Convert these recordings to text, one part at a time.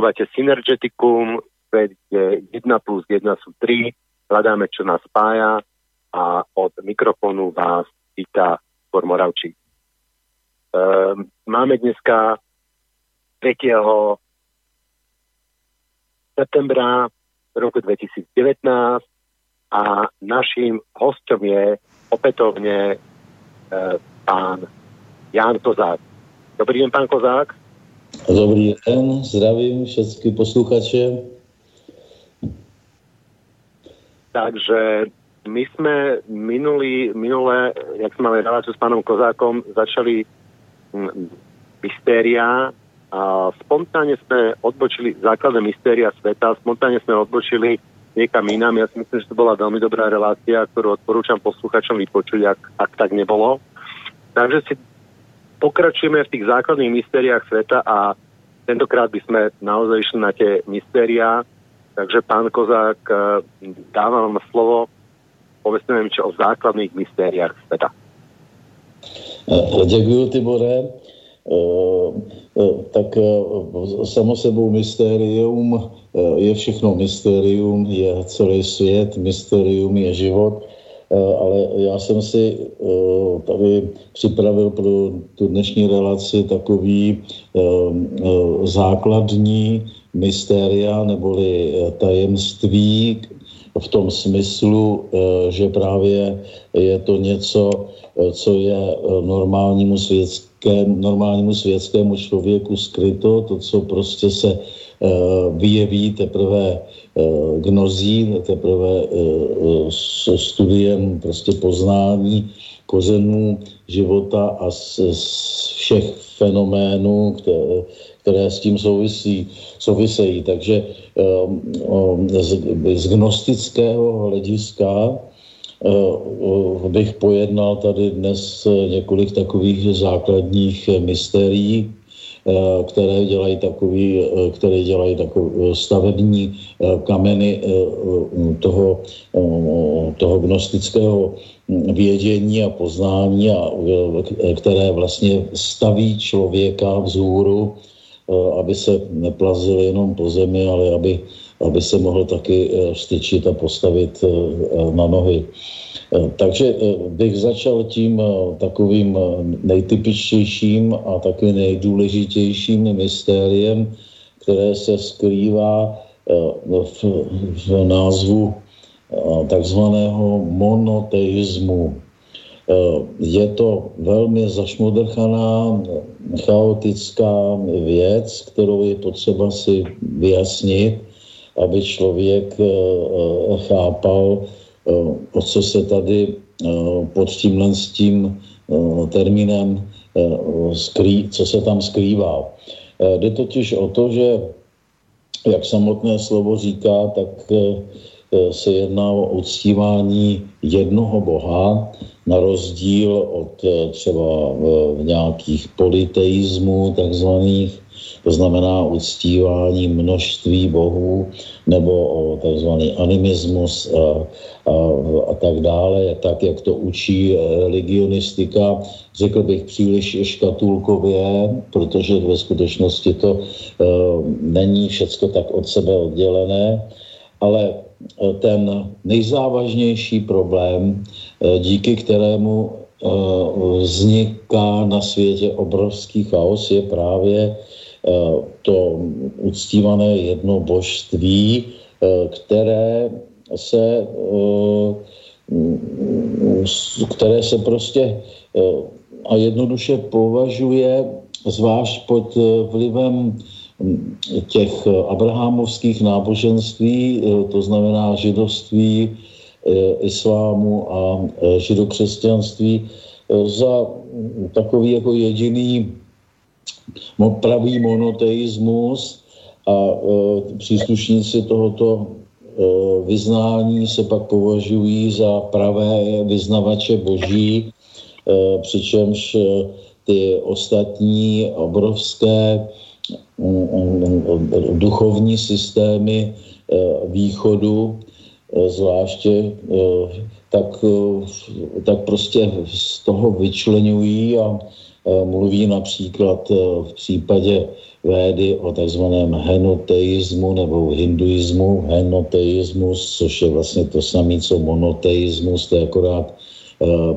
Počúvate Synergeticum, kde 1 plus 1 sú 3, hľadáme, čo nás spája a od mikrofónu vás víta Bor Moravčík. Um, máme dneska 3. septembra roku 2019 a naším hostom je opätovne e, pán Jan Kozák. Dobrý den, pán Kozák. Dobrý den, zdravím všechny posluchače. Takže my sme minulý, minulé, jak sme mali reláciu s pánom Kozákom, začali hm, mystéria a spontánne sme odbočili základné mystéria sveta, spontánne sme odbočili niekam inám. Ja si myslím, že to bola veľmi dobrá relácia, ktorú odporúčam posluchačom vypočuť, ak, ak tak nebolo. Takže si pokračujeme v tých základných mystériách sveta a tentokrát by sme naozaj išli na tie mystéria. Takže pán Kozák, eh, dávam vám slovo, povedzte mi čo o základných mystériách sveta. Eh, Děkuji, Tibore. Eh, tak samo sebou mystérium je všechno mystérium, je celý svět, mystérium je život ale já jsem si eh, tady připravil pro tu dnešní relaci takový eh, základní mystéria neboli tajemství v tom smyslu, že právě je to něco, co je normálnímu světskému, normálnímu světskému člověku skryto, to, co prostě se vyjeví teprve Eh, gnozí, teprve eh, s studiem prostě poznání kořenů života a z všech fenoménů, které, které s tím souvisí, souvisejí. Takže eh, z, z gnostického hlediska bych pojednal tady dnes několik takových základních mystérií, Eh, které dělají takový, eh, které dělají takový stavební kameny toho, toho gnostického vědění a poznání, a, které vlastně staví člověka vzhůru, aby se neplazil jenom po zemi, ale aby, aby se mohl taky vstyčit a postavit na nohy. Eh, takže eh, bych začal tím eh, takovým nejtypičtějším a taky nejdůležitějším mystériem, které se skrývá v, v názvu takzvaného monoteismu. Je to velmi zašmodrchaná, chaotická věc, kterou je potřeba si vyjasnit, aby člověk chápal, Eh, o co se tady eh, pod tímhle s tím eh, termínem skrý, co se tam skrývá. Jde totiž o to, že jak samotné slovo říká, tak se jedná o uctívání jednoho boha, na rozdíl od třeba v nějakých politeismů takzvaných, to znamená uctívání množství bohů nebo o tzv. animismus a, a, a tak dále, tak, jak to učí religionistika, řekl bych příliš škatulkově, protože ve skutečnosti to e, není všecko tak od sebe oddělené, ale ten nejzávažnější problém, e, díky kterému vzniká na světě obrovský chaos, je právě to uctívané jedno božství, eh, které se, které se prostě a jednoduše považuje zvlášť pod vlivem těch abrahamovských náboženství, to znamená židovství, islámu a židokřesťanství, za takový jako jediný pravý monoteismus a příslušníci tohoto vyznání se pak považují za pravé vyznavače boží, přičemž ty ostatní obrovské duchovní systémy e, východu, zvláště tak, tak prostě z toho vyčlenují a mluví například v případě védy o takzvaném henoteismu nebo hinduismu. Henoteismus, což je vlastně to samé, co monoteismus, to je akorát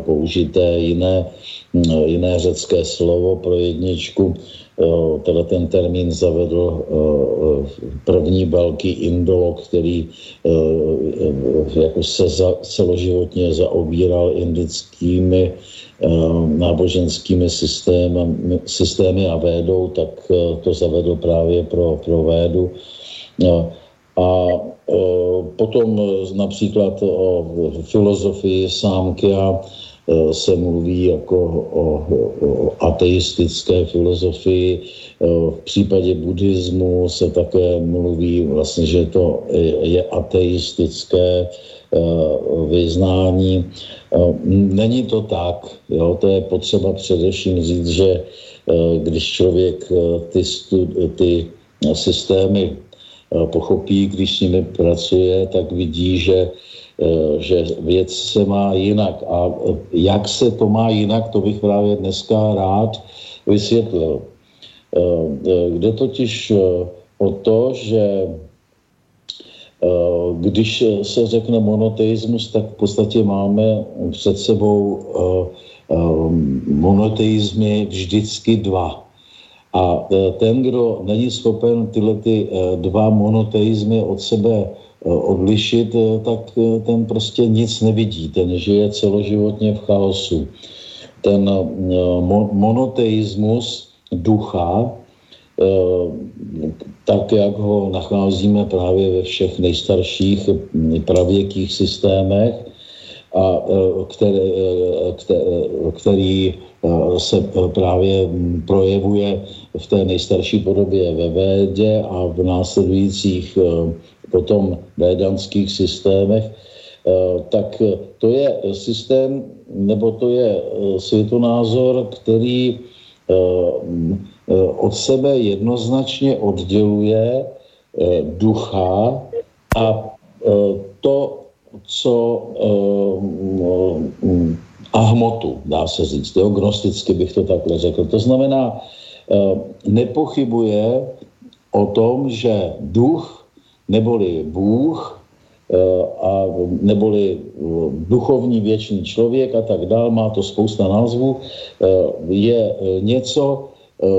použité jiné, jiné řecké slovo pro jedničku. Teda ten termín zavedl první velký indolog, který jako se za, celoživotně zaobíral indickými náboženskými systémy, systémy a védou, tak to zavedl právě pro, pro védu. A potom například o filozofii Sámkia Eh, se mluví jako o, o ateistické filozofii. Eh, v případě buddhismu se také mluví vlastně, že to je ateistické eh, vyznání. Není to tak, jo? to je potřeba především říct, že když člověk ty, ty systémy pochopí, když s nimi pracuje, tak vidí, že Eh, že věc se má jinak. A eh, jak se to má jinak, to bych právě dneska rád vysvětlil. Eh, jde totiž o to, že když se řekne monoteismus, tak v podstatě máme před sebou monoteizmy vždycky dva. A ten, kdo není schopen tyhle ty dva monoteizmy od sebe Eh, odlišit, eh, tak eh, ten prostě nic nevidí, ten žije celoživotně v chaosu. Ten monoteismus ducha, tak jak ho nacházíme právě ve všech nejstarších pravěkých systémech, a který, který se právě projevuje v té nejstarší podobě ve Védě a v následujících potom védanských systémech, eh, tak to je systém, nebo to je eh, světonázor, který eh, od sebe jednoznačně odděluje ducha a to, co a hmotu, dá se říct. Jo, gnosticky bych to takhle řekl. To znamená, nepochybuje o tom, že duch neboli Bůh, eh, a neboli eh, duchovní věčný člověk a tak dál, má to spousta názvů, eh, je něco,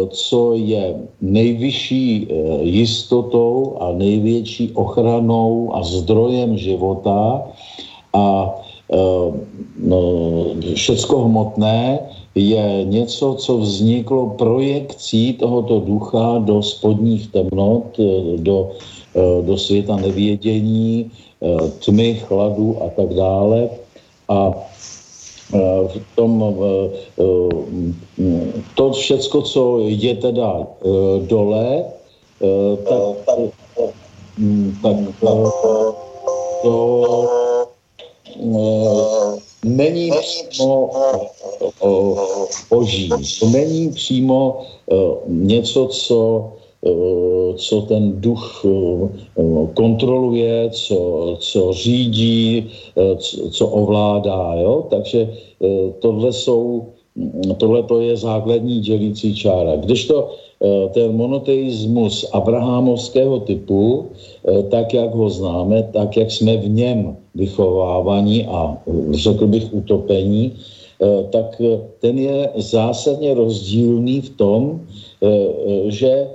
co je nejvyšší jistotou a největší ochranou a zdrojem života a no, všecko hmotné je něco, co vzniklo projekcí tohoto ducha do spodních temnot, do do světa nevědění, eh, tmy, chladu a tak dále. A eh, v tom, to všecko, co je teda dole, tak, tak to není přímo boží. To není přímo něco, co Eh, co ten duch eh, kontroluje, co, co řídí, eh, co ovládá. Jo? Takže tohle jsou tohle to je základní dělící čára. Když to ten monoteismus abrahamovského typu, tak jak ho známe, tak jak jsme v něm vychovávaní a řekl bych utopení, tak ten je zásadně rozdílný v tom, že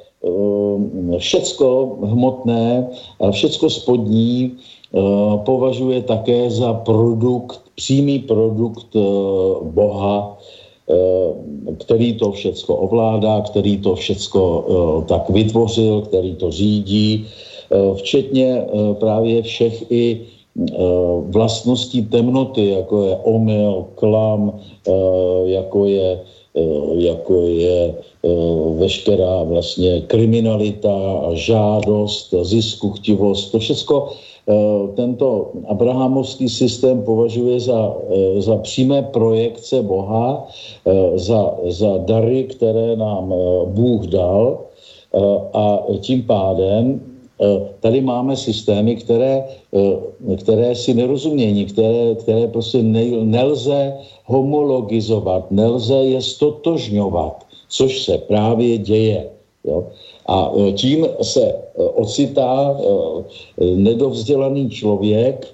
všecko hmotné a všecko spodní ehm, považuje také za produkt, přímý produkt ehm, Boha, který to všecko ovládá, který to všecko tak vytvořil, který to řídí, včetně právě všech i vlastností temnoty, jako je omyl, klam, jako je, jako je Eh, veškerá vlastně kriminalita žádost, zisku, chtivost, to všechno eh, tento abrahamovský systém považuje za, eh, za přímé projekce Boha, za, za dary, které nám Bůh dal. A tím pádem tady máme systémy, které, které si nerozumějí, které, které prostě nelze homologizovat, nelze je stotožňovat, což se právě děje. Jo? A tím se ocitá nedovzdělaný člověk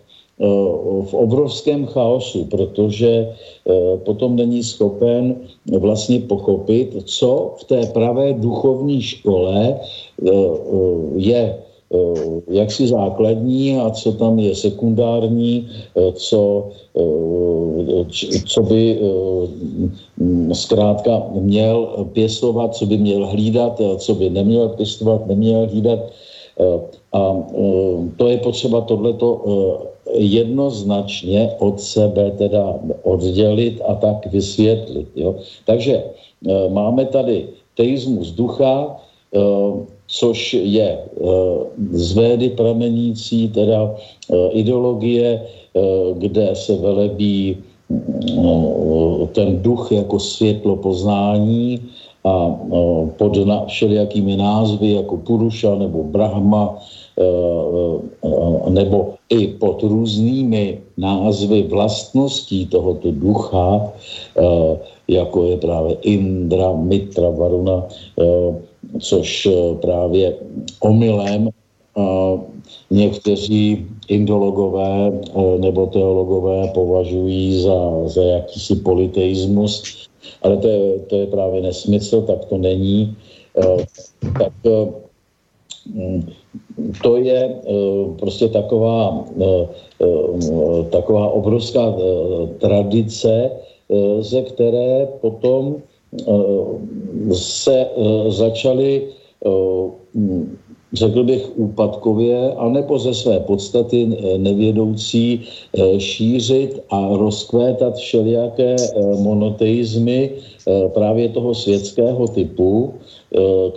v obrovském chaosu, protože potom není schopen vlastně pochopit, co v té pravé duchovní škole je jaksi základní a co tam je sekundární, co, co by zkrátka měl pěstovat, co by měl hlídat, co by neměl pěstovat, neměl hlídat. A to je potřeba tohleto jednoznačně od sebe teda oddělit a tak vysvětlit. Jo? Takže máme tady teismus ducha, což je e, z védy pramenící teda e, ideologie, e, kde se velebí e, ten duch jako světlo poznání a pod všelijakými názvy jako Puruša nebo Brahma, Eh, eh, nebo i pod různými názvy vlastností tohoto ducha, eh, jako je právě Indra, Mitra, Varuna, což právě omylem někteří indologové nebo teologové považují za, za jakýsi politeismus, ale to je, to je právě nesmysl, tak to není. Tak mm, to je eh, prostě taková, eh, eh, taková obrovská tradice, ze které potom se začaly řekl bych úpadkově, anebo ze své podstaty nevědoucí šířit a rozkvétat všelijaké monoteizmy právě toho světského typu,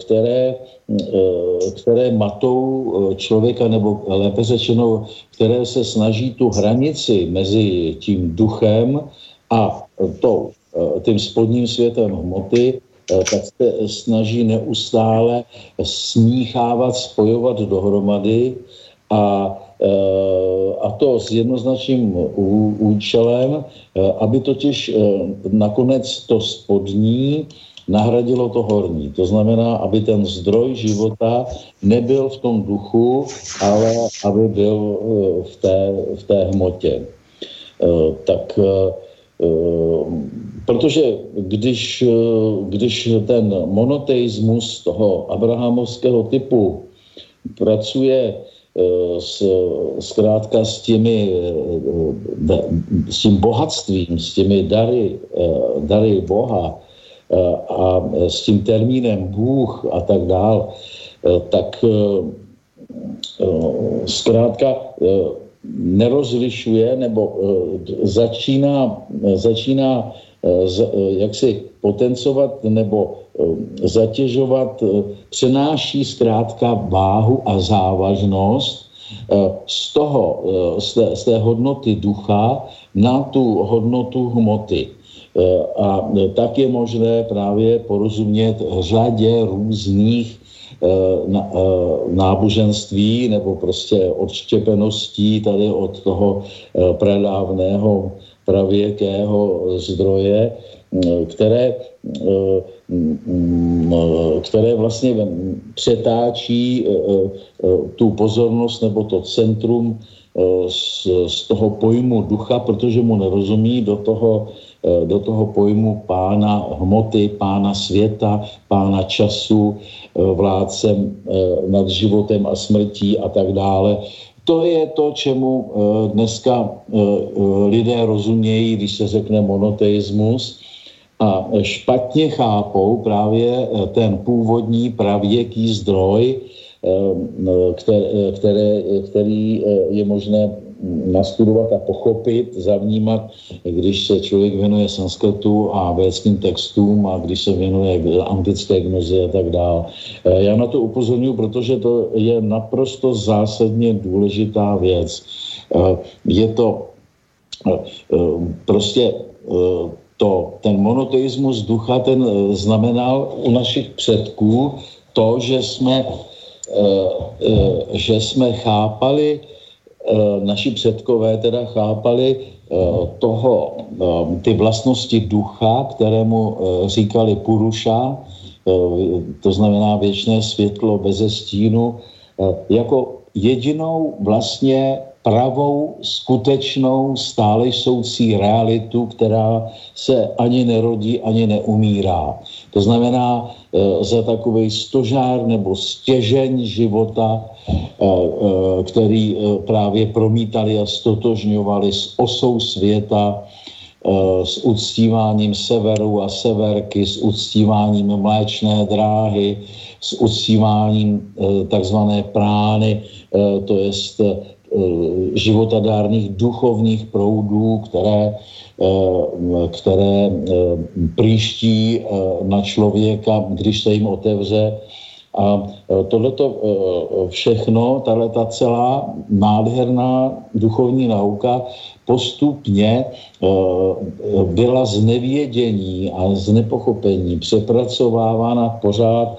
které Eh, které matou eh, člověka, nebo lépe řečeno, které se snaží tu hranici mezi tím duchem a tou, eh, tím spodním světem hmoty, tak se snaží neustále smíchávat, spojovat dohromady a, a to s jednoznačným účelem, aby totiž nakonec to spodní nahradilo to horní. To znamená, aby ten zdroj života nebyl v tom duchu, ale aby byl eh, v té, v té hmotě. Eh, tak eh, protože když, když ten monoteismus toho abrahamovského typu pracuje s, zkrátka s těmi, s tím bohatstvím, s těmi dary, dary Boha, a s tím termínem Bůh a tak dál, eh, tak eh, eh, zkrátka nerozlišuje nebo začíná, začíná jaksi potencovat nebo zatěžovat, přenáší zkrátka váhu a závažnost z toho, z té, z té hodnoty ducha na tu hodnotu hmoty. Eh, a tak je možné právě porozumět řadě různých eh, eh, náboženství nebo prostě odštěpeností tady od toho pradávného pravěkého zdroje, které, které vlastně přetáčí tu pozornost nebo to centrum z, z toho pojmu ducha, protože mu nerozumí do toho Eh, do toho pojmu pána hmoty, pána světa, pána času, eh, vládcem eh, nad životem a smrtí a tak dále. To je to, čemu dneska lidé rozumějí, když se řekne monoteismus a špatně chápou právě ten původní pravěký zdroj, které, který je možné nastudovat a pochopit, zavnímat, když se člověk věnuje sanskrtu a védským textům a když se věnuje antické gnozi a tak dále. Eh, já na to upozorňuji, protože to je naprosto zásadně důležitá věc. Eh, je to eh, prostě to, ten monoteismus ducha, ten znamenal u našich předků to, že jsme že jsme chápali, naši předkové teda chápali toho, ty vlastnosti ducha, kterému říkali Puruša, to znamená věčné světlo bez stínu, jako jedinou vlastně pravou, skutečnou, stále soucí realitu, která se ani nerodí, ani neumírá. To znamená, e, za takový stožár nebo stěžeň života, e, e, který právě promítali a stotožňovali s osou světa, s uctíváním severu a severky, s uctíváním mléčné dráhy, s uctíváním takzvané prány, to je Eh, životadárných duchovních proudů, které, eh, které eh, příští na člověka, když se jim otevře. A tohleto všechno, tahle ta celá nádherná duchovní nauka postupně byla z nevědění a z nepochopení přepracovávána pořád,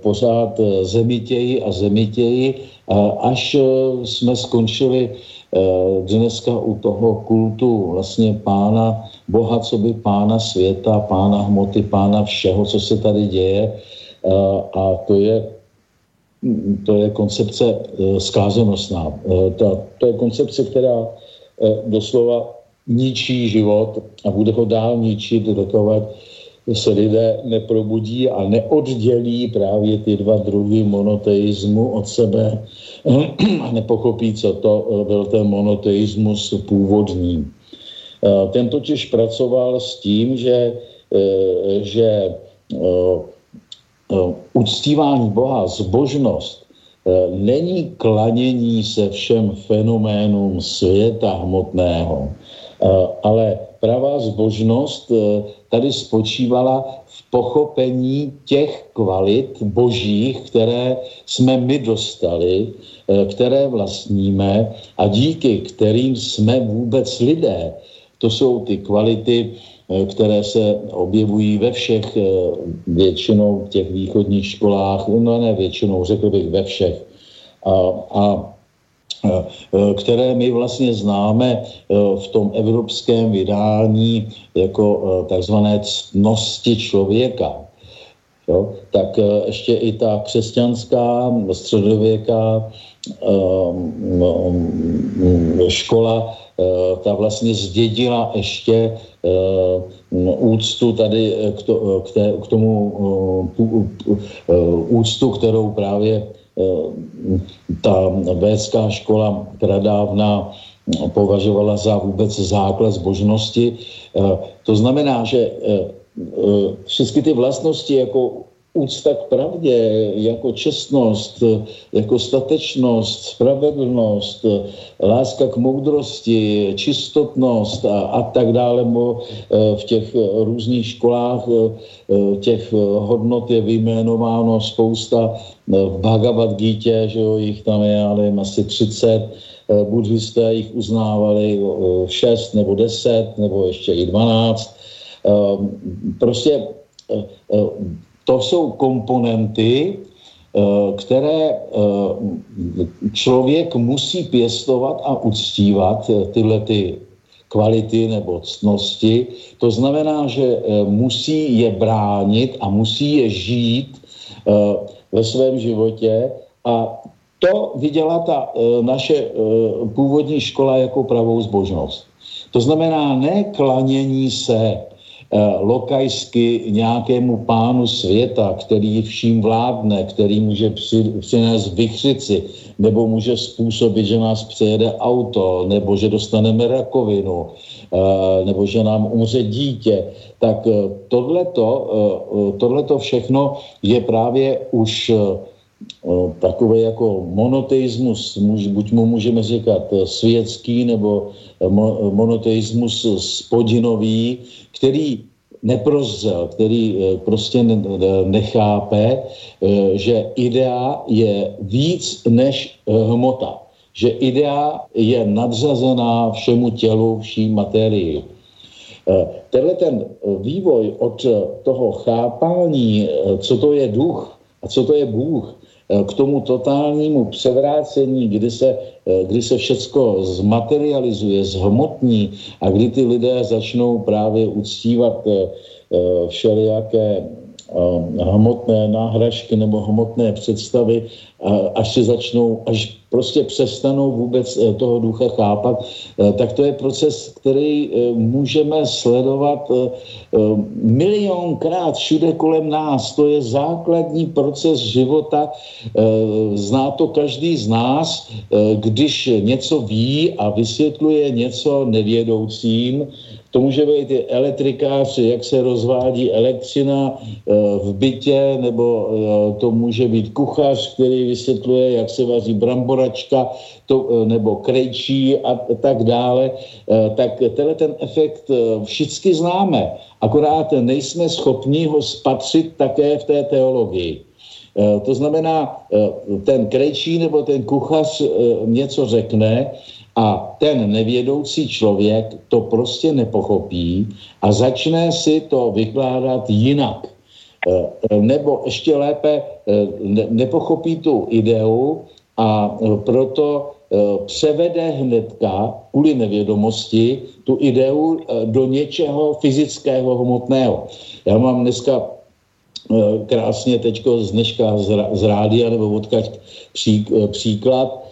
pořád zemitěji a zemitěji až eh, jsme skončili eh, dneska u toho kultu vlastně pána Boha, co by pána světa, pána hmoty, pána všeho, co se tady děje. A to je, to je koncepce eh, zkázenostná. To je koncepce, která doslova ničí život a bude ho dál ničit, dokovat se lidé neprobudí a neoddělí právě ty dva druhy monoteismu od sebe a nepochopí, co to eh, byl ten monoteismus původní. Eh, ten totiž pracoval s tím, že, eh, že uctívání Boha, zbožnost, není klanění se všem fenoménům světa hmotného, ale pravá zbožnost tady spočívala v pochopení těch kvalit božích, které jsme my dostali, eh, které vlastníme a díky kterým jsme vůbec lidé. To jsou ty kvality, eh, které se objevují ve všech, eh, většinou těch východních školách, no ne většinou, řekl bych ve všech. A, a Eh, které my vlastně známe eh, v tom evropském vydání jako eh, takzvané ctnosti člověka. Jo? Tak ještě i ta křesťanská středověká škola, ta vlastně zdědila ještě úctu tady k, to, k, té, k tomu úctu, kterou právě Eh, ta védská škola pradávna považovala za vůbec základ zbožnosti. Eh, to znamená, že eh, všechny ty vlastnosti jako úcta k pravdě, jako čestnost, jako statečnost, spravedlnost, láska k moudrosti, čistotnost a, a tak dále. V těch různých školách těch hodnot je vyjmenováno spousta v Bhagavad Gita, že jo, jich tam je, nevím, asi 30, buddhisté jich uznávali 6 nebo 10 nebo ještě i 12. Prostě to jsou komponenty, eh, které eh, člověk musí pěstovat a uctívat, eh, tyhle ty kvality nebo ctnosti. To znamená, že musí je bránit a musí je žít ve svém životě a to viděla ta naše původní škola jako pravou zbožnost. To znamená ne klanění se lokajsky nějakému pánu světa, který vším vládne, který může při, přinést vychřici, nebo může způsobit, že nás přejede auto, nebo že dostaneme rakovinu, eh, nebo že nám umře dítě, tak eh, tohleto, tohleto všechno je právě už takový jako monoteismus, buď mu můžeme říkat světský nebo monoteismus spodinový, který neprozřel, který eh, prostě nechápe, eh, že idea je víc než eh, hmota. Že idea je nadřazená všemu tělu, vší materii. Tenhle ten vývoj od toho chápání, co to je duch a co to je Bůh, k tomu totálnímu převrácení, kdy se, kdy se všecko zmaterializuje, zhmotní a kdy ty lidé začnou právě uctívat všelijaké hmotné náhražky nebo hmotné představy, až se začnou, až prostě přestanou vůbec eh, toho ducha chápat, eh, tak to je proces, který eh, můžeme sledovat milionkrát všude kolem nás. To je základní proces života. Zná to každý z nás, když něco ví a vysvětluje něco nevědoucím, to může být i elektrikář, jak se rozvádí elektřina v bytě, nebo to může být kuchař, který vysvětluje, jak se vaří bramboračka to, e, nebo krejčí a tak dále, tak tenhle ten efekt všichni známe, akorát nejsme schopni ho spatřit také v té teologii. To znamená, ten krejčí nebo ten kuchař něco řekne a ten nevědoucí člověk to prostě nepochopí a začne si to vykládat jinak. Eh, nebo ještě lépe eh, nepochopí tu ideu a eh, proto převede hnedka kvůli nevědomosti tu ideu do něčeho fyzického, hmotného. Já mám dneska krásně teďko z dneška z rádia nebo odkaď pří, příklad,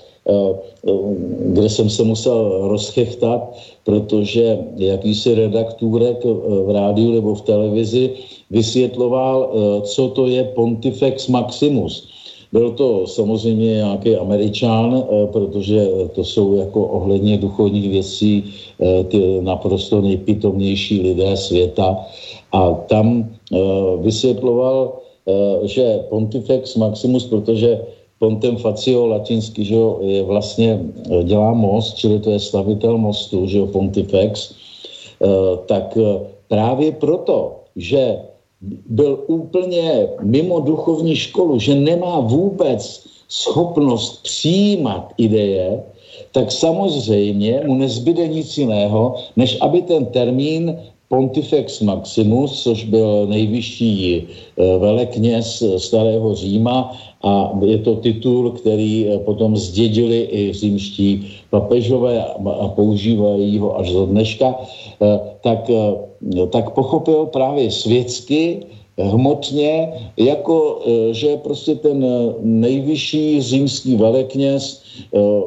kde jsem se musel rozchechtat, protože jakýsi redaktůrek v rádiu nebo v televizi vysvětloval, eh, co to je Pontifex Maximus. Byl to samozřejmě nějaký američan, eh, protože to jsou jako ohledně duchovních věcí ty naprosto nejpitomnější lidé světa. A tam vysvětloval, že Pontifex Maximus, protože pontem facio latinsky, že je vlastně, dělá most, čili to je stavitel mostu, že jo, pontifex, tak právě proto, že byl úplně mimo duchovní školu, že nemá vůbec schopnost přijímat ideje, tak samozřejmě mu nezbyde nic jiného, než aby ten termín Pontifex Maximus, což byl nejvyšší eh, velekněz starého Říma a je to titul, který eh, potom zdědili i římští papežové a používají ho až do dneška, eh, tak tak pochopil právě světsky, hmotně, jako že prostě ten nejvyšší římský velekněz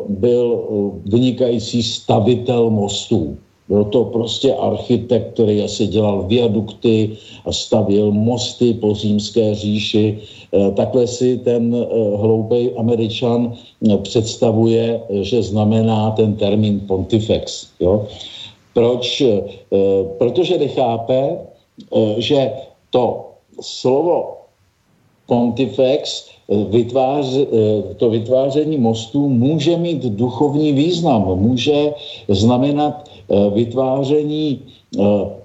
byl vynikající stavitel mostů. Byl to prostě architekt, který asi dělal viadukty a stavil mosty po římské říši. Takhle si ten hloupej američan představuje, že znamená ten termín pontifex. Jo? Proč? Eh, protože nechápe, eh, že to slovo pontifex, eh, vytvář, to vytváření mostů může mít duchovní význam, může znamenat vytváření Eh,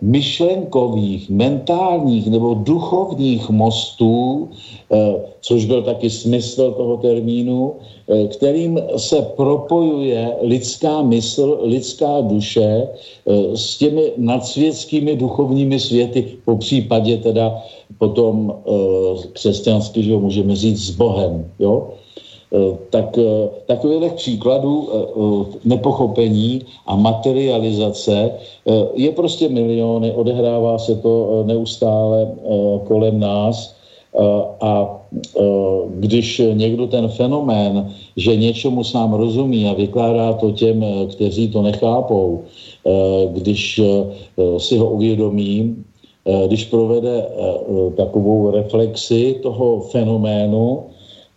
myšlenkových, mentálních nebo duchovních mostů, eh, což byl taky smysl toho termínu, eh, kterým se propojuje lidská mysl, lidská duše s těmi nadsvětskými duchovními světy, po případě teda potom křesťansky, že ho můžeme říct, s Bohem. Jo? Eh, tak eh, takových příkladů eh, nepochopení a materializace je prostě miliony, odehrává se to neustále kolem nás. A když někdo ten fenomén, že něčemu sám rozumí a vykládá to těm, kteří to nechápou, když si ho uvědomí, když provede takovou reflexi toho fenoménu,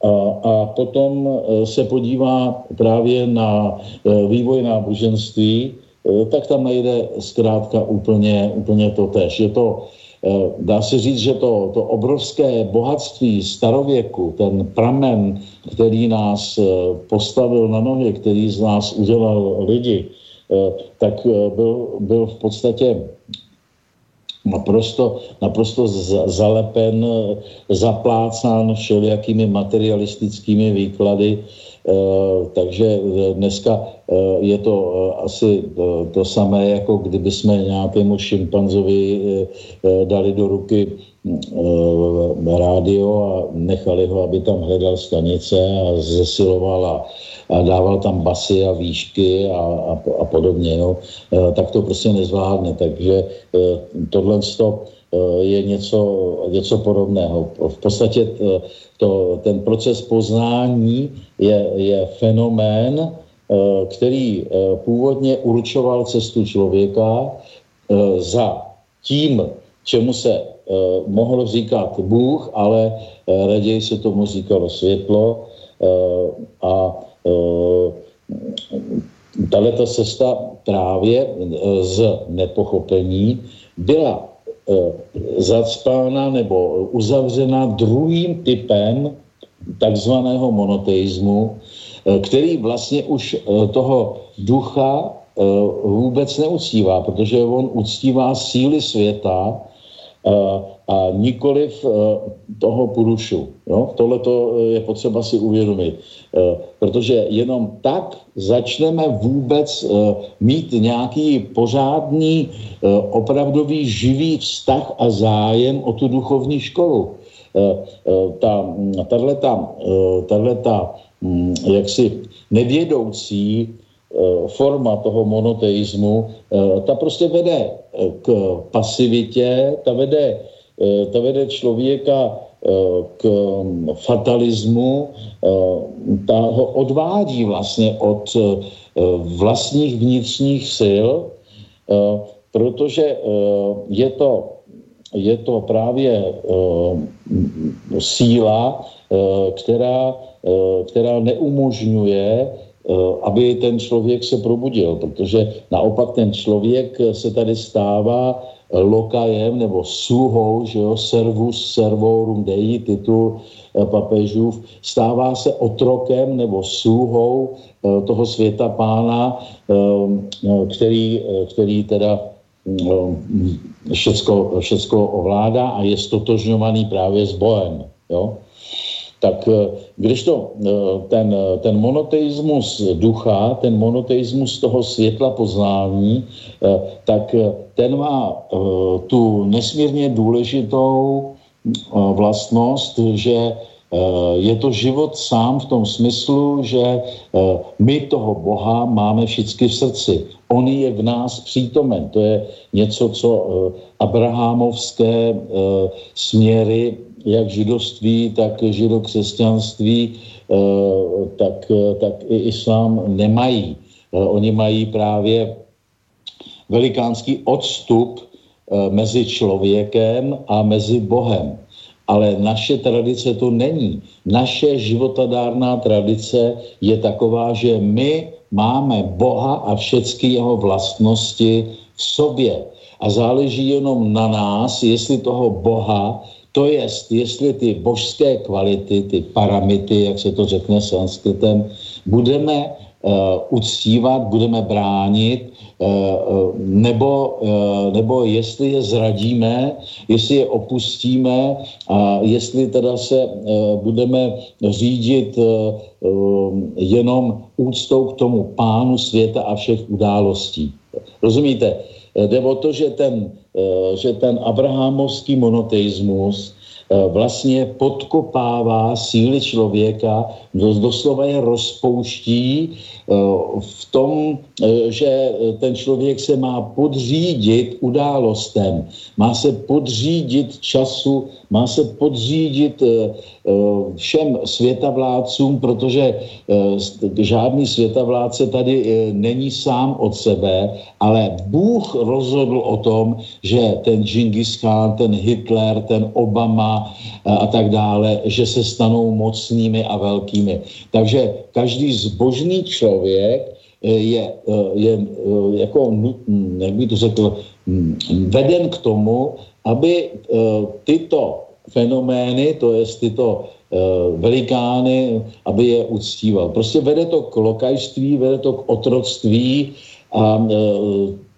a, potom e, se podívá právě na e, vývoj náboženství, e, tak tam najde zkrátka úplně, úplně to tež. Je to, dá se říct, že to, to obrovské bohatství starověku, ten pramen, který nás postavil na nohy, který z nás udělal lidi, tak byl, byl v podstatě naprosto, naprosto zalepen, zaplácán všelijakými materialistickými výklady, takže dneska je to asi to samé, jako kdyby jsme nějakému šimpanzovi dali do ruky rádio a nechali ho, aby tam hledal stanice a zesiloval a, a dával tam basy a výšky a, a, a podobně, no, tak to prostě nezvládne. Takže tohle je něco, něco podobného. V podstatě to, ten proces poznání je, je fenomén, eh, který eh, původně určoval cestu člověka eh, za tím, čemu se mohl říkat Bůh, ale raději se tomu říkalo světlo a tato cesta právě z nepochopení byla Eh, zacpána nebo uzavřena druhým typem takzvaného monoteismu, eh, který vlastně už eh, toho ducha vůbec neuctívá, protože on uctívá síly světa a nikoliv toho purušu. No, Tohle je potřeba si uvědomit, protože jenom tak začneme vůbec mít nějaký pořádný, opravdový živý vztah a zájem o tu duchovní školu. Ta, tato, ta, hm, jaksi nevědoucí forma toho monoteismu, ta prostě vede k pasivitě, ta vede Eh, to vede člověka eh, k mm, fatalismu, eh, ta ho odvádí vlastně od vlastních vnitřních sil, protože je to, je to právě síla, která, která neumožňuje aby ten člověk se probudil, protože naopak ten člověk se tady stává lokajem nebo sluhou, že jo, servus servorum dei, titul eh, papežův, stává se otrokem nebo sluhou eh, toho světa pána, eh, který, který teda všecko, všecko ovládá a je stotožňovaný právě s Bohem. Jo? Tak eh, když to eh, ten, ten monoteismus ducha, ten monoteismus toho světla poznání, eh, tak ten má tu nesmírně důležitou vlastnost, že je to život sám v tom smyslu, že my toho Boha máme všichni v srdci. On je v nás přítomen. To je něco, co abrahamovské směry jak židovství, tak židokřesťanství, eh, tak, eh, tak i islám nemají. Eh, oni mají právě velikánský odstup mezi člověkem a mezi Bohem. Ale naše tradice to není. Naše životadárná tradice je taková, že my máme Boha a všechny jeho vlastnosti v sobě. A záleží jenom na nás, jestli toho Boha to je, jestli ty božské kvality, ty paramity, jak se to řekne sanskritem, budeme uh, uctívat, budeme bránit, uh, nebo, uh, nebo jestli je zradíme, jestli je opustíme a jestli teda se uh, budeme řídit uh, jenom úctou k tomu pánu světa a všech událostí. Rozumíte? Jde o to, že ten, že ten abrahamovský monoteismus eh, vlastně podkopává síly člověka, doslova je rozpouští Eh, v tom, eh, že ten člověk se má podřídit událostem, má se podřídit času, má se podřídit všem světavládcům, protože žádný světavládce tady není sám od sebe, ale Bůh rozhodl o tom, že ten Genghis Khan, ten Hitler, ten Obama a tak dále, že se stanou mocnými a velkými. Takže každý zbožný člověk eh, je, eh, je eh, jako, jak by to řekl, hm, veden k tomu, aby tyto fenomény, to je tyto velikány, aby je uctíval. Prostě vede to k lokajství, vede to k otroctví a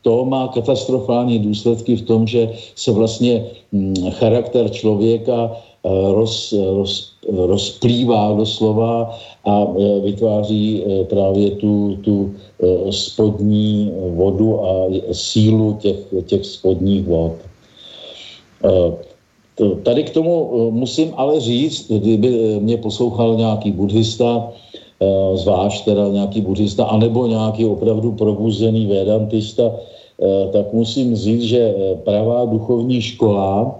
to má katastrofální důsledky v tom, že se vlastně hm, charakter člověka roz, roz, rozplývá doslova a vytváří právě tu, tu spodní vodu a sílu těch, těch spodních vod. Tady k tomu musím ale říct, kdyby mě poslouchal nějaký buddhista, zvlášť teda nějaký buddhista, anebo nějaký opravdu probuzený vedantista, tak musím říct, že pravá duchovní škola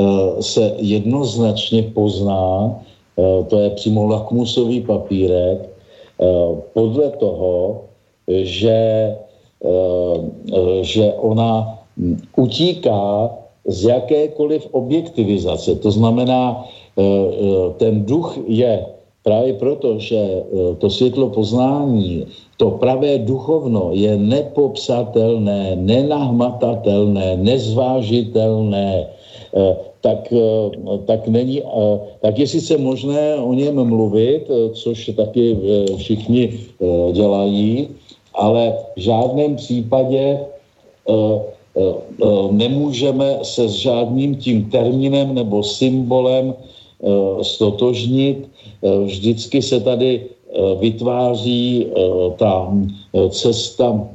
Eh, se jednoznačně pozná, eh, to je přímo lakmusový papírek, eh, podle toho, že, že ona hm, utíká z jakékoliv objektivizace. To znamená, ten duch je právě proto, že to světlo poznání, to pravé duchovno je nepopsatelné, nenahmatatelné, nezvážitelné, Eh, tak, eh, tak, není, tak je sice možné o něm mluvit, což taky všichni dělají, ale v žádném případě nemůžeme se s žádným tím termínem nebo symbolem stotožnit. Vždycky se tady vytváří ta cesta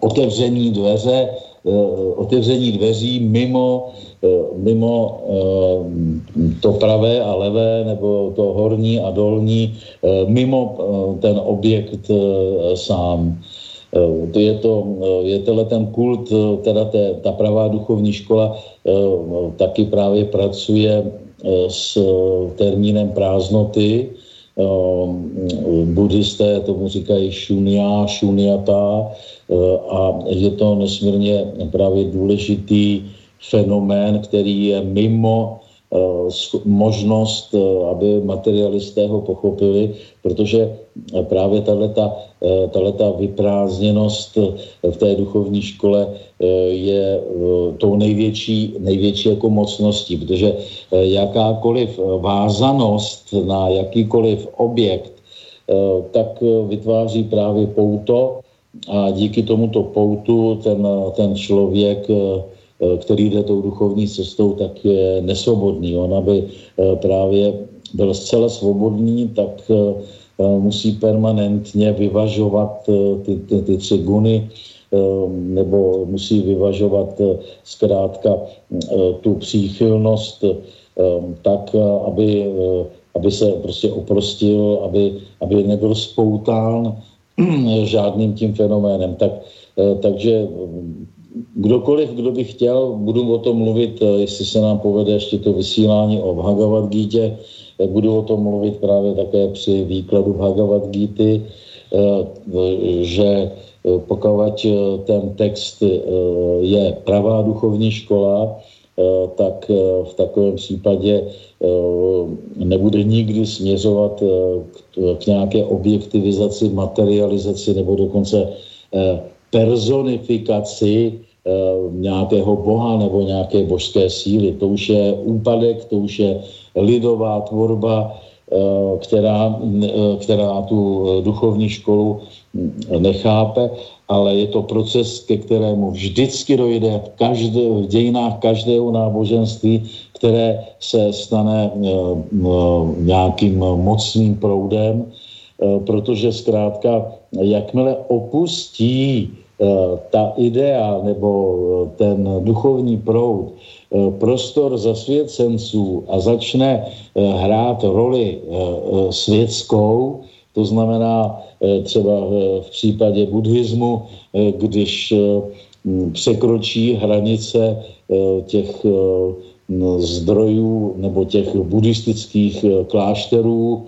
otevření dveře, otevření dveří mimo Eh, mimo eh, to pravé a levé, nebo to horní a dolní, eh, mimo ten objekt sám. Je, to, je tohle ten kult, teda ta pravá duchovní škola taky právě pracuje s termínem prázdnoty. Buddhisté tomu říkají šunia, šuniata a je to nesmírně právě důležitý fenomén, který je mimo možnost, uh, aby materialisté ho pochopili, protože právě tato vyprázdněnost v té duchovní škole je tou největší, největší jako mocností, protože jakákoliv vázanost na jakýkoliv objekt, tak vytváří právě pouto a díky tomuto poutu ten, ten člověk Eh, který jde tou duchovní cestou, tak je nesvobodný. On, aby eh, právě byl zcela svobodný, tak eh, musí permanentně vyvažovat ty, ty, ty tři guny, nebo musí vyvažovat zkrátka tu příchylnost tak, aby, aby se prostě oprostil, aby, aby nebyl spoután žádným tím fenoménem. Tak, takže kdokoliv, kdo by chtěl, budu o tom mluvit, eh, jestli se nám povede ještě to vysílání o Bhagavad Gita, budu o tom mluvit právě také při výkladu Bhagavad Gita, eh, že eh, pokud ten text je pravá duchovní škola, tak v takovém případě nebude nikdy směřovat k nějaké objektivizaci, materializaci nebo dokonce personifikaci Eh, nějakého boha nebo nějaké božské síly. To už je úpadek, to už je lidová tvorba, eh, která, eh, která tu duchovní školu hm, nechápe, ale je to proces, ke kterému vždycky dojde v, každé, v dějinách každého náboženství, které se stane nějakým mocným proudem, protože zkrátka, jakmile opustí ta idea nebo eh, ten duchovní proud eh, prostor zasvěcenců a začne hrát roli světskou, to znamená třeba v případě buddhismu, když překročí hranice těch zdrojů nebo těch buddhistických klášterů,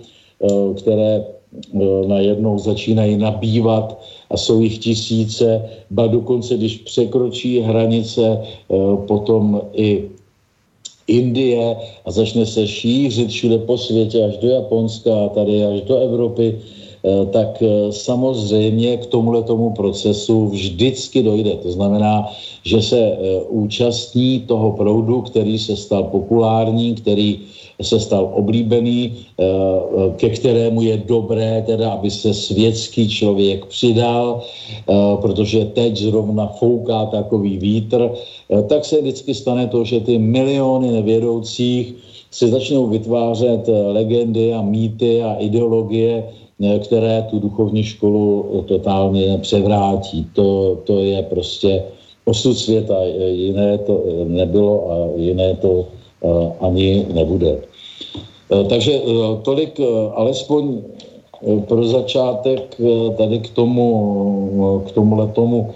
které najednou začínají nabývat a jsou jich tisíce, ba dokonce, když překročí hranice eh, potom i Indie a začne se šířit všude po světě až do Japonska a tady až do Evropy, tak eh, samozřejmě k tomuhle tomu procesu vždycky dojde. To znamená, že se účastní toho proudu, který se stal populární, který se stal oblíbený, eh, ke kterému je dobré teda, aby se světský člověk přidal, eh, protože teď zrovna fouká takový vítr, eh, tak se vždycky stane to, že ty miliony nevědoucích se začnou vytvářet legendy a mýty a ideologie, které tu duchovní školu totálně převrátí. To, to je prostě osud světa. Jiné to nebylo a jiné to ani nebude. Takže tolik alespoň pro začátek tady k tomu, k tomu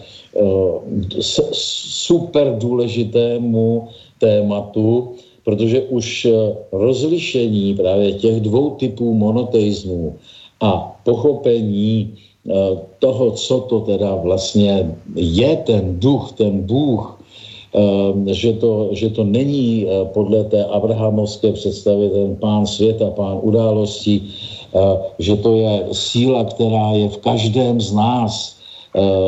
super důležitému tématu, protože už rozlišení právě těch dvou typů monoteismu a pochopení toho, co to teda vlastně je ten duch, ten Bůh, že to, že to není podle té abrahamovské představy ten pán světa, pán událostí, že to je síla, která je v každém z nás,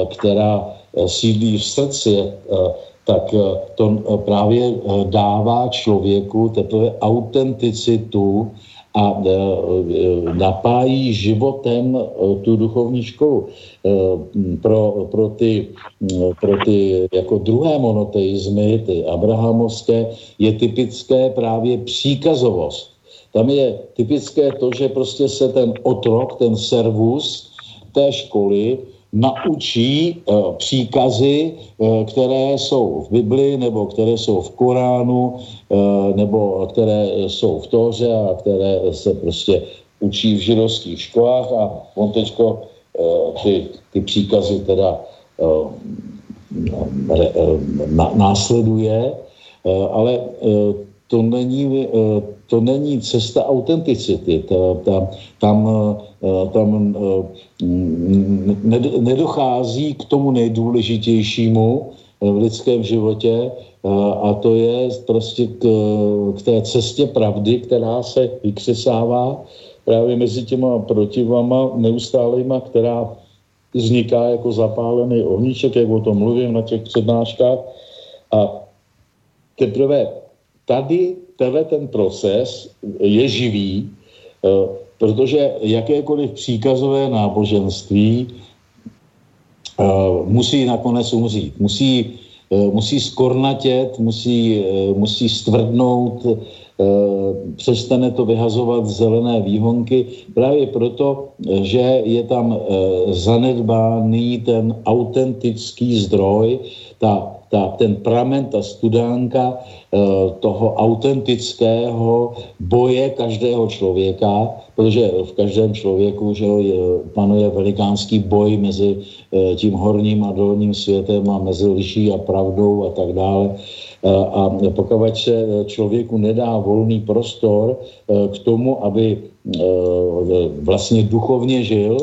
která sídlí v srdci, tak to právě dává člověku teprve autenticitu a napájí životem tu duchovní školu. Pro, pro, ty, pro ty jako druhé monoteizmy, ty abrahamovské, je typické právě příkazovost. Tam je typické to, že prostě se ten otrok, ten servus té školy naučí příkazy, které jsou v Bibli, nebo které jsou v Koránu, nebo které jsou v Tóře a které se prostě učí v židovských školách. A on teďko uh, ty, ty příkazy teda na, následuje, ale to není, to není cesta autenticity. Ta, ta, tam, eh, tam eh, nedochází k tomu nejdůležitějšímu eh, v lidském životě a to je prostě k, k té cestě pravdy, která se vykřesává právě mezi těma protivama neustálejma, která vzniká jako zapálený ohníček, jak o tom mluvím na těch přednáškách. A teprve tady tenhle ten proces je živý, eh, protože jakékoliv příkazové náboženství eh, musí nakonec umřít. Musí, musí skornatět, musí, musí stvrdnout, přestane to vyhazovat zelené výhonky, právě proto, že je tam zanedbáný ten autentický zdroj, ta ta, ten pramen, ta studánka eh, toho autentického boje každého člověka, protože v každém člověku že je, panuje velikánský boj mezi eh, tím horním a dolním světem a mezi liší a pravdou a tak dále. Eh, a pokud se člověku nedá volný prostor k tomu, aby vlastně duchovně žil,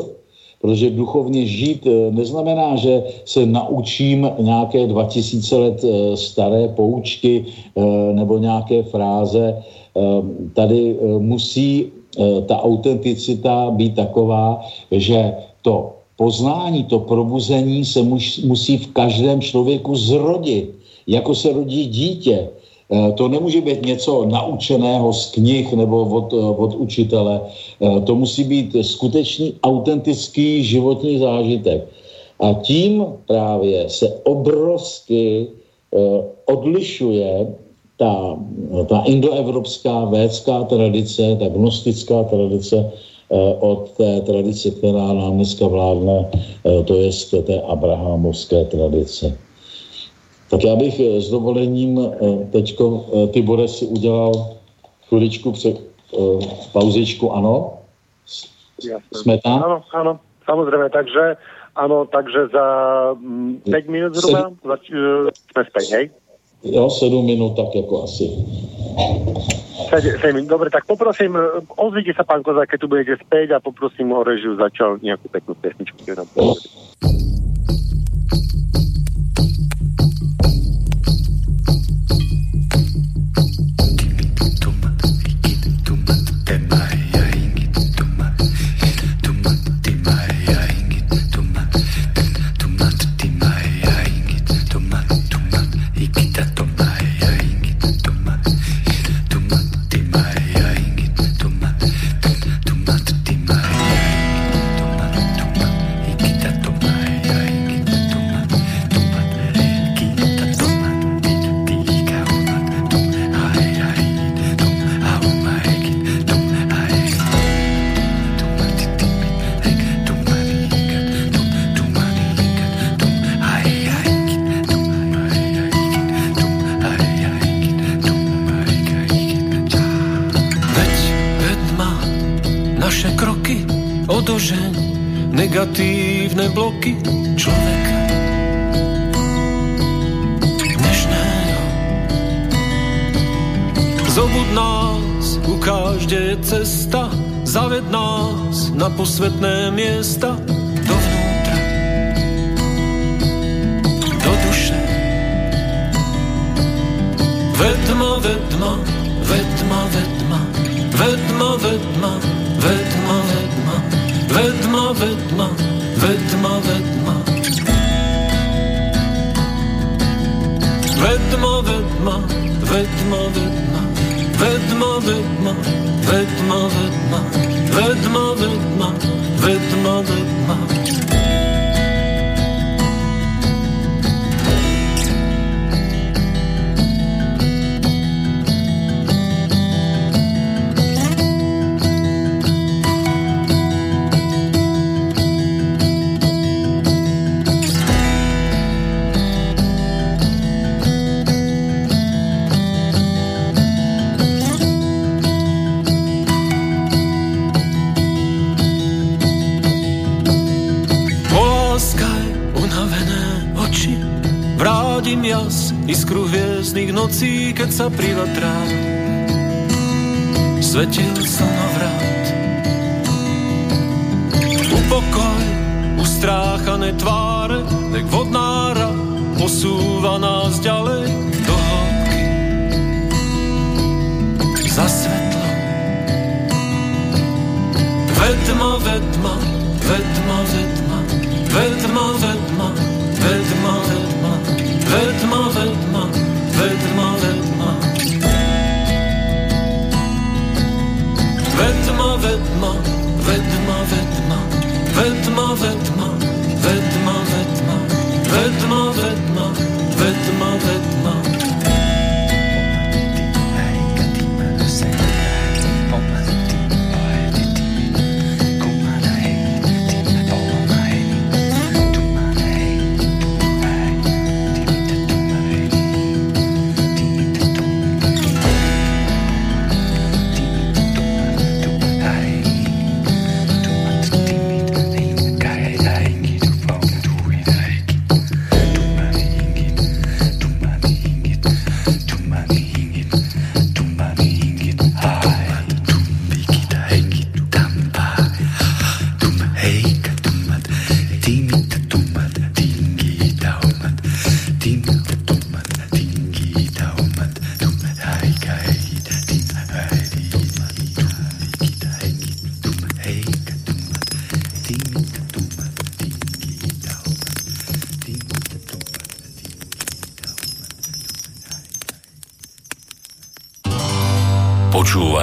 Protože duchovně žít eh, neznamená, že se naučím nějaké 2000 let eh, staré poučky eh, nebo nějaké fráze. Tady musí ta autenticita být taková, že to poznání, to probuzení se musí v každém člověku zrodit, jako se rodí dítě. Eh, to nemůže být něco naučeného z knih nebo od, eh, od učitele. Eh, to musí být skutečný, autentický životní zážitek. A tím právě se obrovsky odlišuje ta, ta indoevropská védská tradice, ta gnostická tradice od té tradice, která nám dneska vládne, to je té abrahamovské tradice. Tak já bych eh, s dovolením eh, teďko, eh, Tibore, si udělal chviličku před pauzičku, ano? Jsme tam? Ano, ano, samozřejmě, takže ano, takže za 5 mm, minut zhruba jsme zpět, hej? Jo, 7 minut, tak jako asi. 7 minut, dobre, tak poprosím, ozvíte sa, pán Kozák, keď tu budete späť a poprosím o režiu začal nejakú peknú pesničku. Vyžeň negatívne bloky človeka. Dnešného. Zobud nás, ukáž, kde je cesta, zaved nás na posvetné miesta, dovnútra, do duše. Vedma, vedma, vedma, vedma, vedma, vedma, vedma, vedma, vedma, vedma, vedma, vedma ve tma, ve tma. Ve tma, ve tma, ve tma, ve tma. Ve tma, ve tma, ve tma, ve tma. Ve tma, ve tma, ve tma, ve tma. Iskru hviezdnych nocí, keď sa privatrá svetil slnovrat. Upokoj, ustráchané tváre, tak vodnára posúva nás ďalej do hĺbky. Za svetlo. Vedma, vedma, vedma, vedma, Vedma, vedma, vedma, vedma, vedma, vedma, vedma, vedma, vedma, vedma, vedma,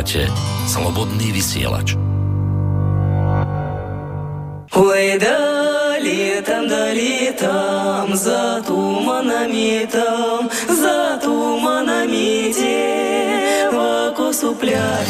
Počúvate Slobodný vysielač. Ой, да летом, да летом, за туманами там, за туманами дева косу плятю.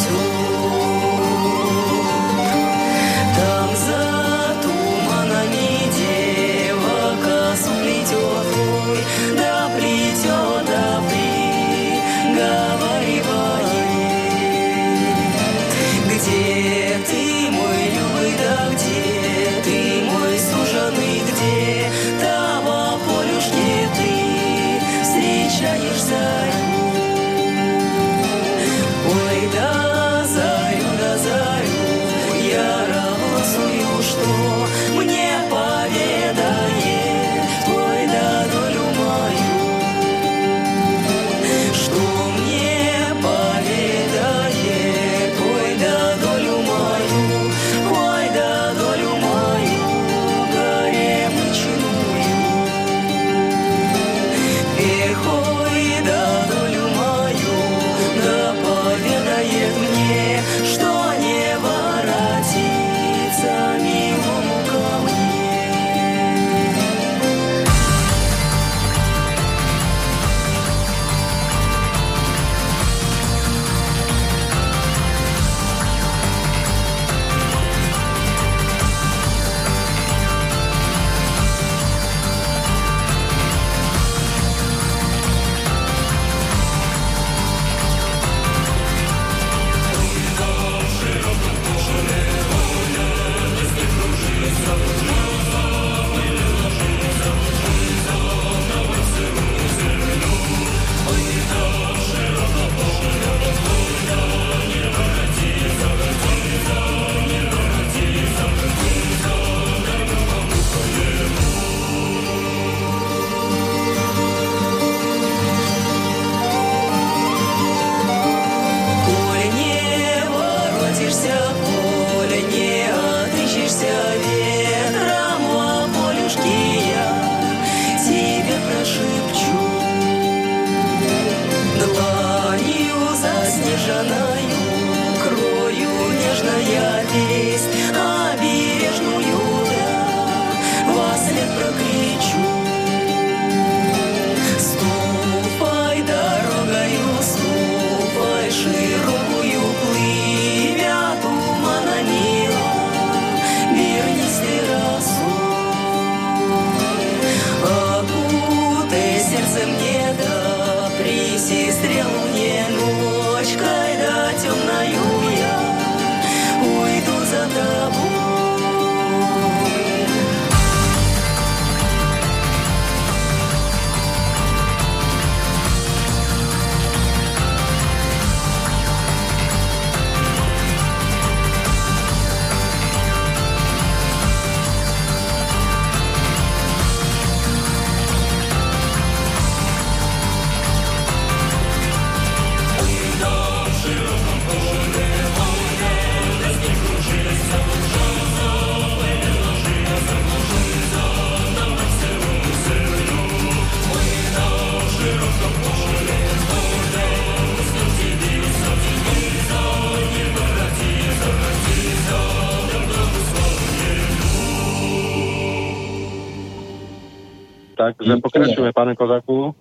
Takže pokračujeme, pane Kozaku.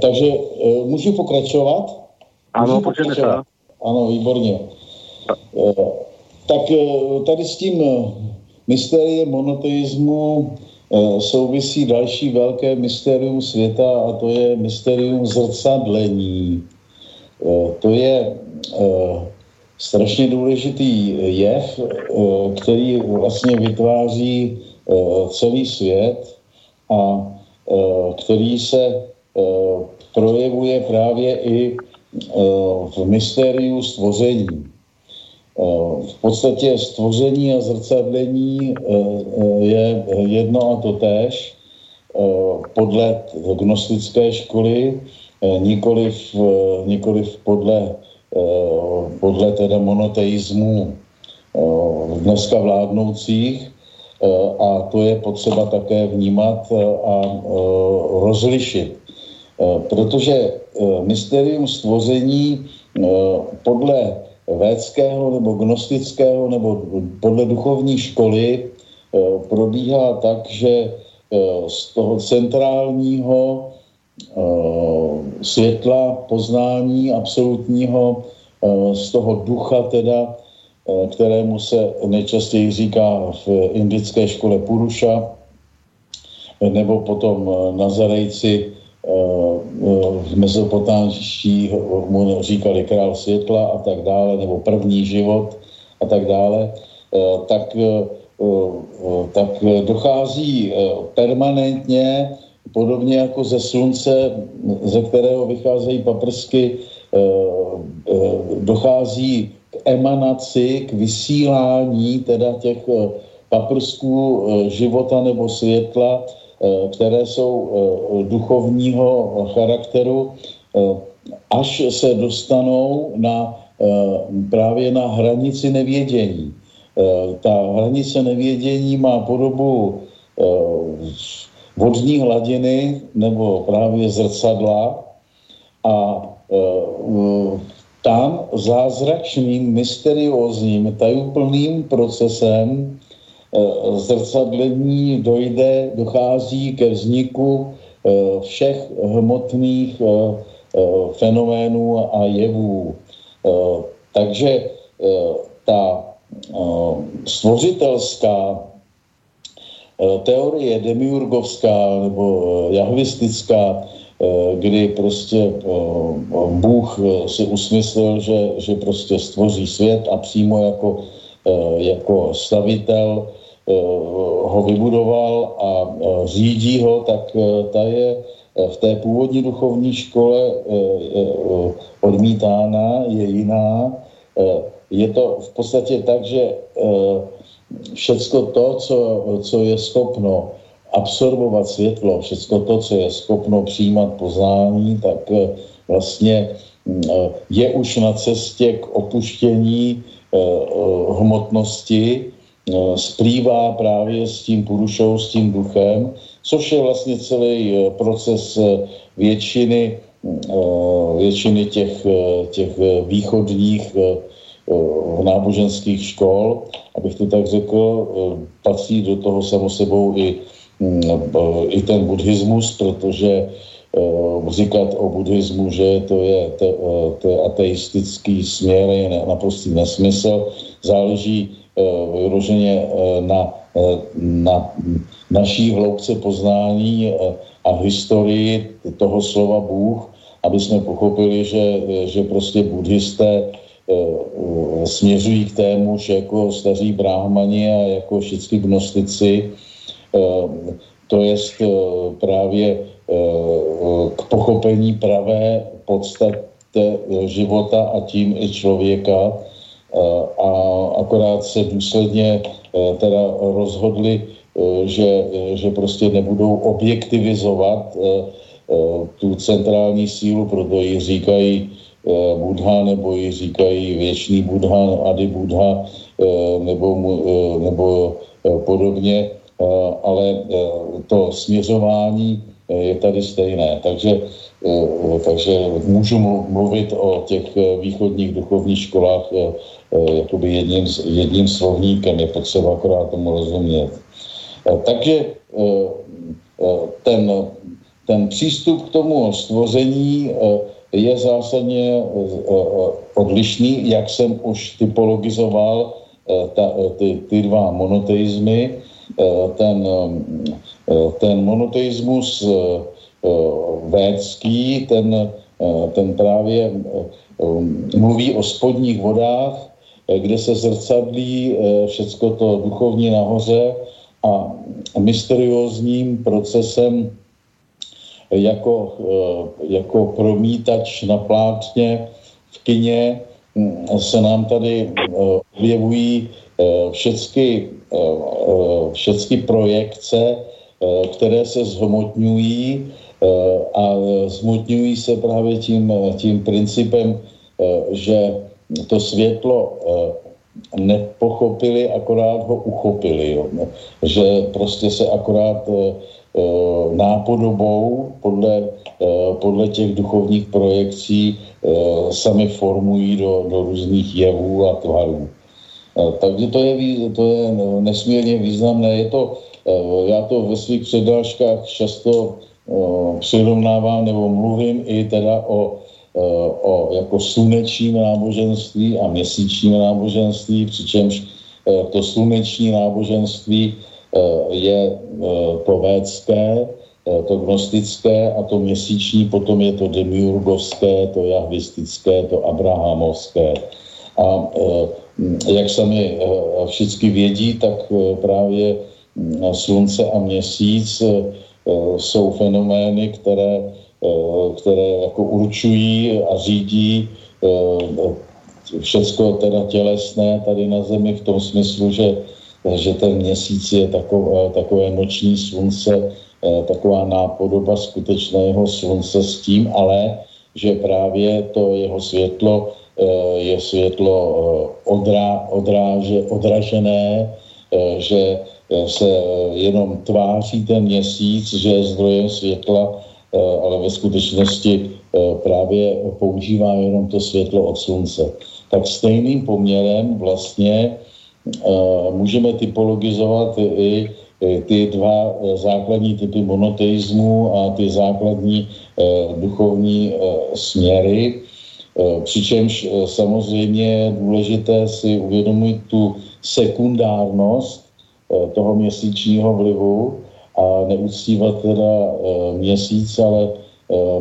Takže e, můžu pokračovat? Ano, se. Ano, výborně. E, tak e, tady s tím mystériem monoteismu souvisí další velké mystérium světa a to je mystérium zrcadlení. To je strašně důležitý jev, který vlastně vytváří celý svět a který se eh, projevuje právě i eh, v mystériu stvoření. V podstatě stvoření a zrcadlení je jedno a to též podle gnostické školy, nikoliv, nikoliv podle, podle teda monoteismu dneska vládnoucích, Eh, a to je potřeba také vnímat eh, a eh, rozlišit. Protože mysterium stvoření podle védského nebo gnostického nebo podle duchovní školy probíhá tak, že z toho centrálního světla poznání absolutního, z toho ducha teda kterému se nejčastěji říká v indické škole Puruša, eh, nebo potom eh, Nazarejci v mezopotámští mu říkali král světla a tak dále, nebo první život a tak dále, tak, tak dochází permanentně, podobně jako ze slunce, ze kterého vycházejí paprsky, dochází emanaci, k vysílání teda těch eh, paprsků eh, života nebo světla, eh, které jsou duchovního charakteru, až se dostanou na, právě na hranici nevědění. Ta hranice nevědění má podobu vodní hladiny nebo právě zrcadla a tam zázračným, mysteriózním, tajuplným procesem eh, zrcadlení dojde, dochází ke vzniku eh, všech hmotných eh, fenoménů a jevů. Takže ta stvořitelská teorie demiurgovská nebo jahvistická kdy prostě eh, Bůh eh, si usmyslel, že, že prostě stvoří svět a přímo jako, jako stavitel ho vybudoval a řídí ho, tak ta je v té původní duchovní škole odmítána, je jiná. Je to v podstatě tak, že všecko to, co, co je schopno absorbovat světlo, všechno to, co je schopno přijímat poznání, tak eh, vlastně mm, eh, je už na cestě k opuštění eh, hmotnosti, splývá právě s tím purušou, s tím duchem, což je vlastně celý proces většiny, většiny těch, těch východních náboženských škol, abych to tak řekl, patří do toho samosebou i Mm, i ten buddhismus, protože uh, říkat o buddhismu, že to je, to, uh, to je ateistický směr, je naprostý nesmysl. Záleží vyloženě uh, na, na naší hloubce poznání a historii toho slova Bůh aby jsme pochopili, že, že prostě buddhisté směřují k témuž jako staří bráhmani a jako všichni gnostici, to je právě k pochopení pravé podstaty života a tím i člověka. A akorát se důsledně teda rozhodli, že, že prostě nebudou objektivizovat tu centrální sílu, proto ji říkají Budha, nebo ji říkají věčný Budha, Adi Budha, nebo, nebo podobně, ale to směřování je tady stejné. Takže, takže můžu mluvit o těch východních duchovních školách jakoby jedním, jedním slovníkem, je potřeba akorát tomu rozumět. Takže ten, ten přístup k tomu stvoření je zásadně odlišný, jak jsem už typologizoval ta, ty, ty dva monoteizmy. Ten, ten monoteismus védský, ten, ten právě mluví o spodních vodách, kde se zrcadlí všecko to duchovní nahoře a mysteriózním procesem jako, eh, jako promítač na plátně v kině hm, se nám tady eh, objevují eh, všechny, všechny projekce, které se zhmotňují a zhmotňují se právě tím, tím principem, že to světlo nepochopili, akorát ho uchopili. Jo. Že prostě se akorát Eh, nápodobou podle, eh, podle těch duchovních projekcí eh, sami formují do, do různých jevů a tvarů. Takže to je, to je nesmírně významné. Je to, já to ve svých přednáškách často přirovnávám nebo mluvím i teda o, o jako slunečním náboženství a měsíčním náboženství, přičemž to sluneční náboženství Eh, je eh, to védské, eh, to gnostické a to měsíční, potom je to demiurgovské, to jahvistické, to abrahamovské. A jak sami všichni vědí, tak právě hm, slunce a měsíc jsou fenomény, které, které jako určují a řídí všecko teda tělesné tady na zemi v tom smyslu, že že ten měsíc je takové, takové noční slunce, eh, taková nápodoba skutečného slunce s tím, ale že právě to jeho světlo eh, je světlo eh, odrá, odráže, odražené, že se jenom tváří ten měsíc, že je zdrojem světla, ale ve skutečnosti právě používá jenom to světlo od slunce. Tak stejným poměrem vlastně můžeme typologizovat i ty dva základní typy monoteismu a ty základní duchovní směry. Přičemž samozřejmě důležité si uvědomit tu sekundárnost toho měsíčního vlivu a neuctívat teda měsíc, ale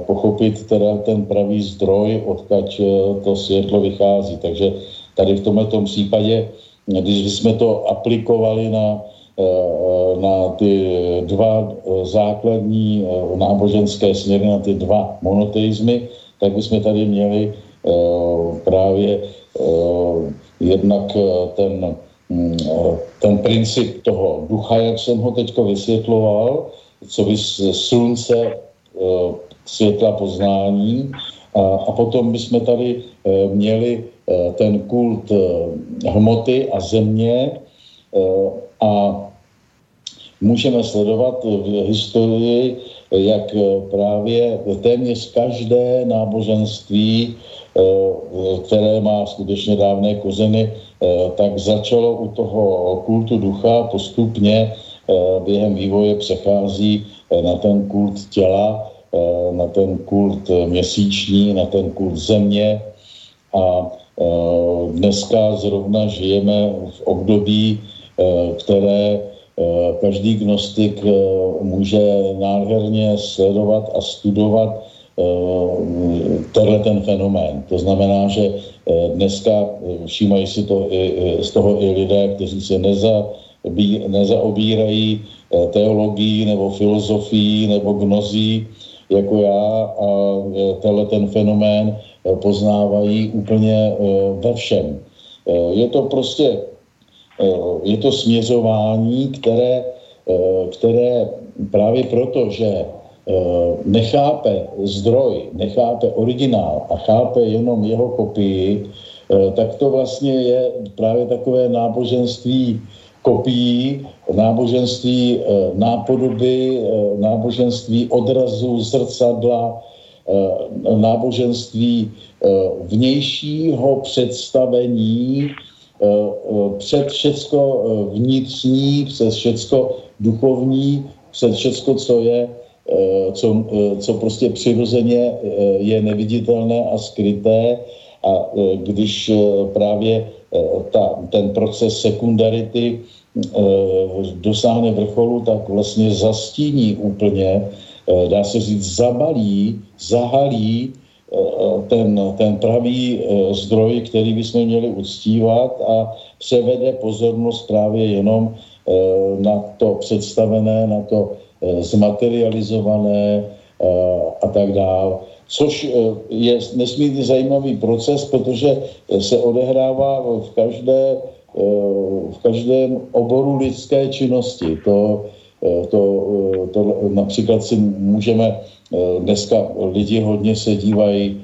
pochopit teda ten pravý zdroj, odkud to světlo vychází. Takže tady v tomto případě když jsme to aplikovali na, na ty dva eh, základní eh, náboženské směry, na ty dva monoteizmy, tak bychom tady měli právě jednak ten, mm, ten princip toho ducha, jak jsem ho teď vysvětloval, co by slunce světla poznání, a, potom bychom tady měli Eh, ten kult eh, hmoty a země eh, a můžeme sledovat v historii, jak právě téměř každé náboženství, které má skutečně dávné kořeny, tak začalo u toho kultu ducha postupně během vývoje přechází na ten kult těla, na ten kult měsíční, na ten kult země. A Eh, dneska zrovna žijeme v období, eh, které eh, každý gnostik může nádherně sledovat a studovat tenhle ten fenomén. To znamená, že dneska všímají si to i, z toho i lidé, kteří se neza, nezaobírají teologií nebo filozofií nebo gnozí jako já a tenhle ten fenomén poznávají úplně ve všem. Je to prostě je to směřování, které, které právě proto, že nechápe zdroj, nechápe originál a chápe jenom jeho kopii, tak to vlastně je právě takové náboženství kopií, náboženství nápodoby, náboženství odrazu, zrcadla, náboženství vnějšího představení před všecko vnitřní, přes všecko duchovní, před všecko, co je, co, co prostě přirozeně je neviditelné a skryté. A když právě ta, ten proces sekundarity dosáhne vrcholu, tak vlastně zastíní úplně, dá se říct, zabalí, zahalí ten, ten pravý zdroj, který bychom měli uctívat a převede pozornost právě jenom na to představené, na to zmaterializované a tak dále. Což je nesmírně zajímavý proces, protože se odehrává v každé v každém oboru lidské činnosti. To, to, to například si můžeme, dneska lidi hodně se dívají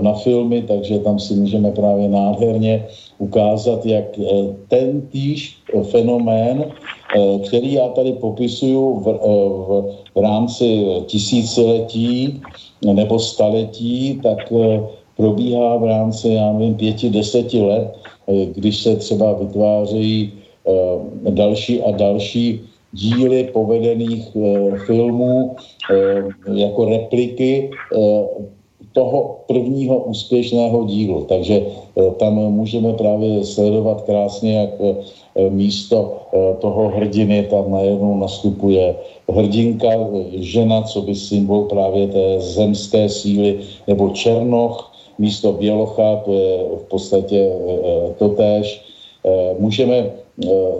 na filmy, takže tam si můžeme právě nádherně ukázat, jak ten týž fenomén, který já tady popisuju v, v, v rámci tisíciletí nebo staletí, tak probíhá v rámci, já nevím, pěti, deseti let když se třeba vytvářejí eh, další a další díly povedených eh, filmů eh, jako repliky toho prvního úspěšného dílu. Takže tam můžeme právě sledovat krásně, jak místo toho hrdiny tam najednou nastupuje hrdinka, žena, co by symbol právě té zemské síly, nebo černoch, místo bělocha, to je v podstatě totéž. Můžeme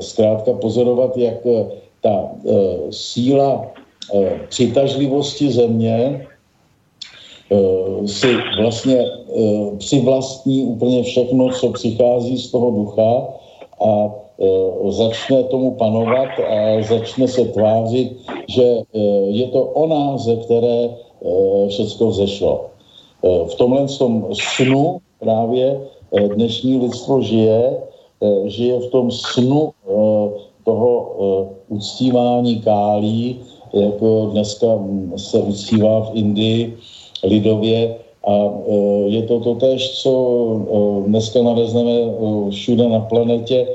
zkrátka pozorovat, jak ta síla přitažlivosti země si vlastně přivlastní úplně všechno, co přichází z toho ducha a začne tomu panovat a začne se tvářit, že je to ona, ze které všechno zešlo. Eh, v tomhle tom snu právě dnešní lidstvo žije, žije v tom snu toho uctívání kálí, jako dneska se uctívá v Indii lidově. A je to to tež, co dneska nalezneme všude na planetě,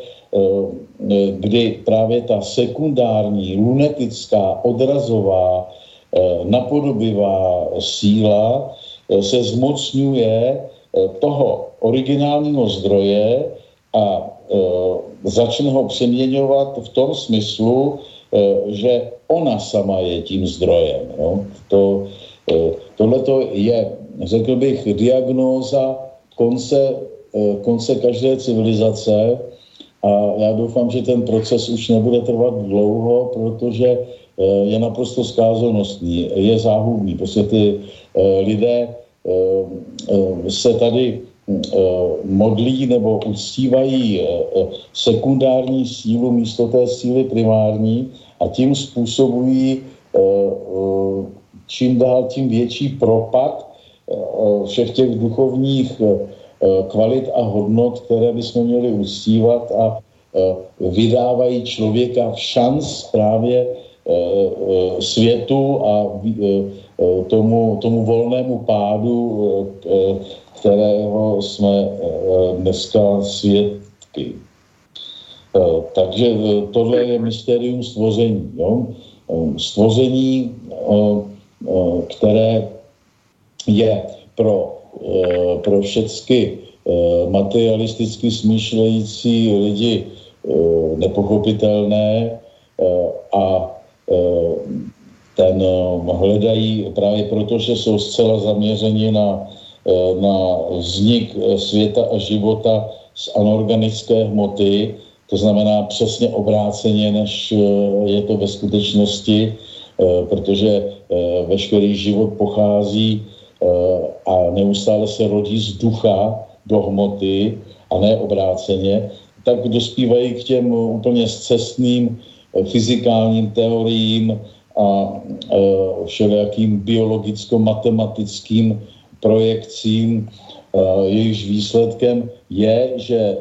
kdy právě ta sekundární, lunetická, odrazová, napodobivá síla se zmocňuje toho originálního zdroje a začne ho přeměňovat v tom smyslu, že ona sama je tím zdrojem. No? To, Tohle je, řekl bych, diagnóza konce, konce každé civilizace a já doufám, že ten proces už nebude trvat dlouho, protože je naprosto skázonostní, je záhubný. Prostě ty lidé se tady modlí nebo uctívají sekundární sílu místo té síly primární a tím způsobují čím dál tím větší propad všech těch duchovních kvalit a hodnot, které bychom měli uctívat a vydávají člověka v šanc právě světu a Eh, tomu, tomu volnému pádu, eh, kterého jsme eh, dneska svědky. Takže tohle je mysterium stvoření. Jo? Stvoření, které je pro, pro všechny materialisticky smýšlející lidi nepochopitelné a ten hledají právě proto, že jsou zcela zaměřeni na, na vznik světa a života z anorganické hmoty, to znamená přesně obráceně, než je to ve skutečnosti, protože veškerý život pochází a neustále se rodí z ducha do hmoty a ne obráceně, tak dospívají k těm úplně zcestným fyzikálním teoriím a všelijakým biologicko-matematickým projekcím. Jejichž výsledkem je, že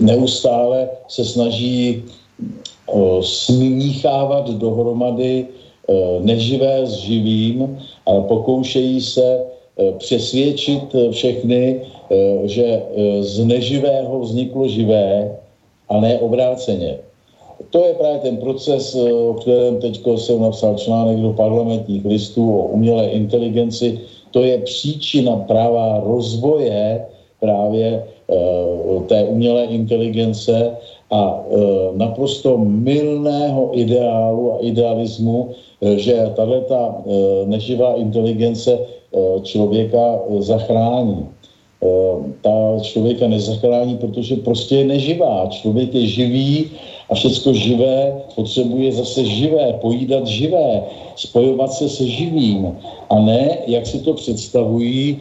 neustále se snaží smíchávat dohromady neživé s živým, ale pokoušejí se přesvědčit všechny, že z neživého vzniklo živé a ne obráceně. To je právě ten proces, o kterém teď jsem napsal článek do parlamentních listů o umělé inteligenci. To je příčina pravá rozvoje právě té umělé inteligence a naprosto milného ideálu a idealismu, že tato neživá inteligence člověka zachrání. Ta člověka nezachrání, protože prostě je neživá. Člověk je živý a všecko živé potřebuje zase živé, pojídat živé, spojovat se se živým. A ne, jak si to představují,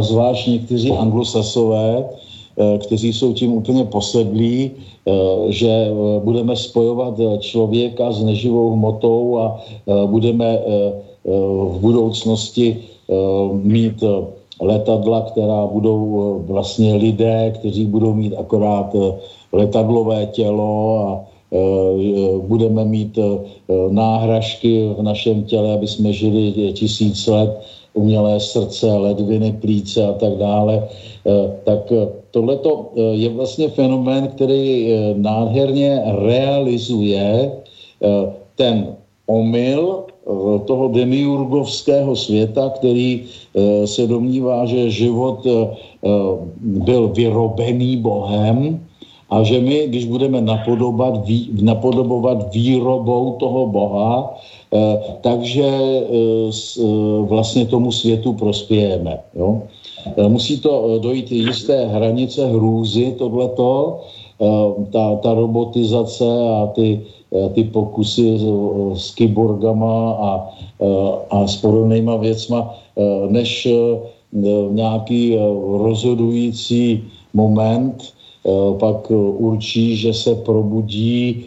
zvlášť někteří anglosasové, kteří jsou tím úplně posedlí, že budeme spojovat člověka s neživou hmotou a budeme v budoucnosti mít letadla, která budou vlastně lidé, kteří budou mít akorát letadlové tělo a budeme mít náhražky v našem těle, aby jsme žili tisíc let, umělé srdce, ledviny, plíce a tak dále. Tak tohle je vlastně fenomén, který nádherně realizuje ten omyl toho demiurgovského světa, který se domnívá, že život byl vyrobený Bohem a že my, když budeme napodobovat, napodobovat výrobou toho Boha, takže vlastně tomu světu prospějeme. Jo? Musí to dojít jisté hranice hrůzy, tohleto, ta, ta robotizace a ty, ty pokusy s kyborgama a, a s podobnýma věcma, než nějaký rozhodující moment pak určí, že se probudí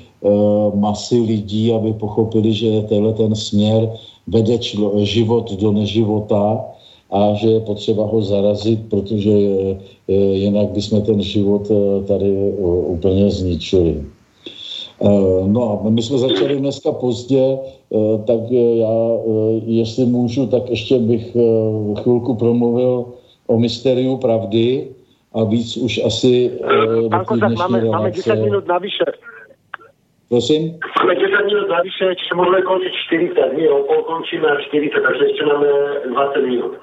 masy lidí, aby pochopili, že tenhle ten směr vede člo, život do neživota a že je potřeba ho zarazit, protože jinak bychom ten život tady úplně zničili. No a my jsme začali dneska pozdě, tak já, jestli můžu, tak ještě bych chvilku promluvil o mysteriu pravdy, a víc už asi... Pán Kozak, máme, máme 10 minút navyše. Prosím? Máme 10 minút navyše, čiže môžeme končiť 40. My o pol končíme a 40, takže ešte máme 20 minút.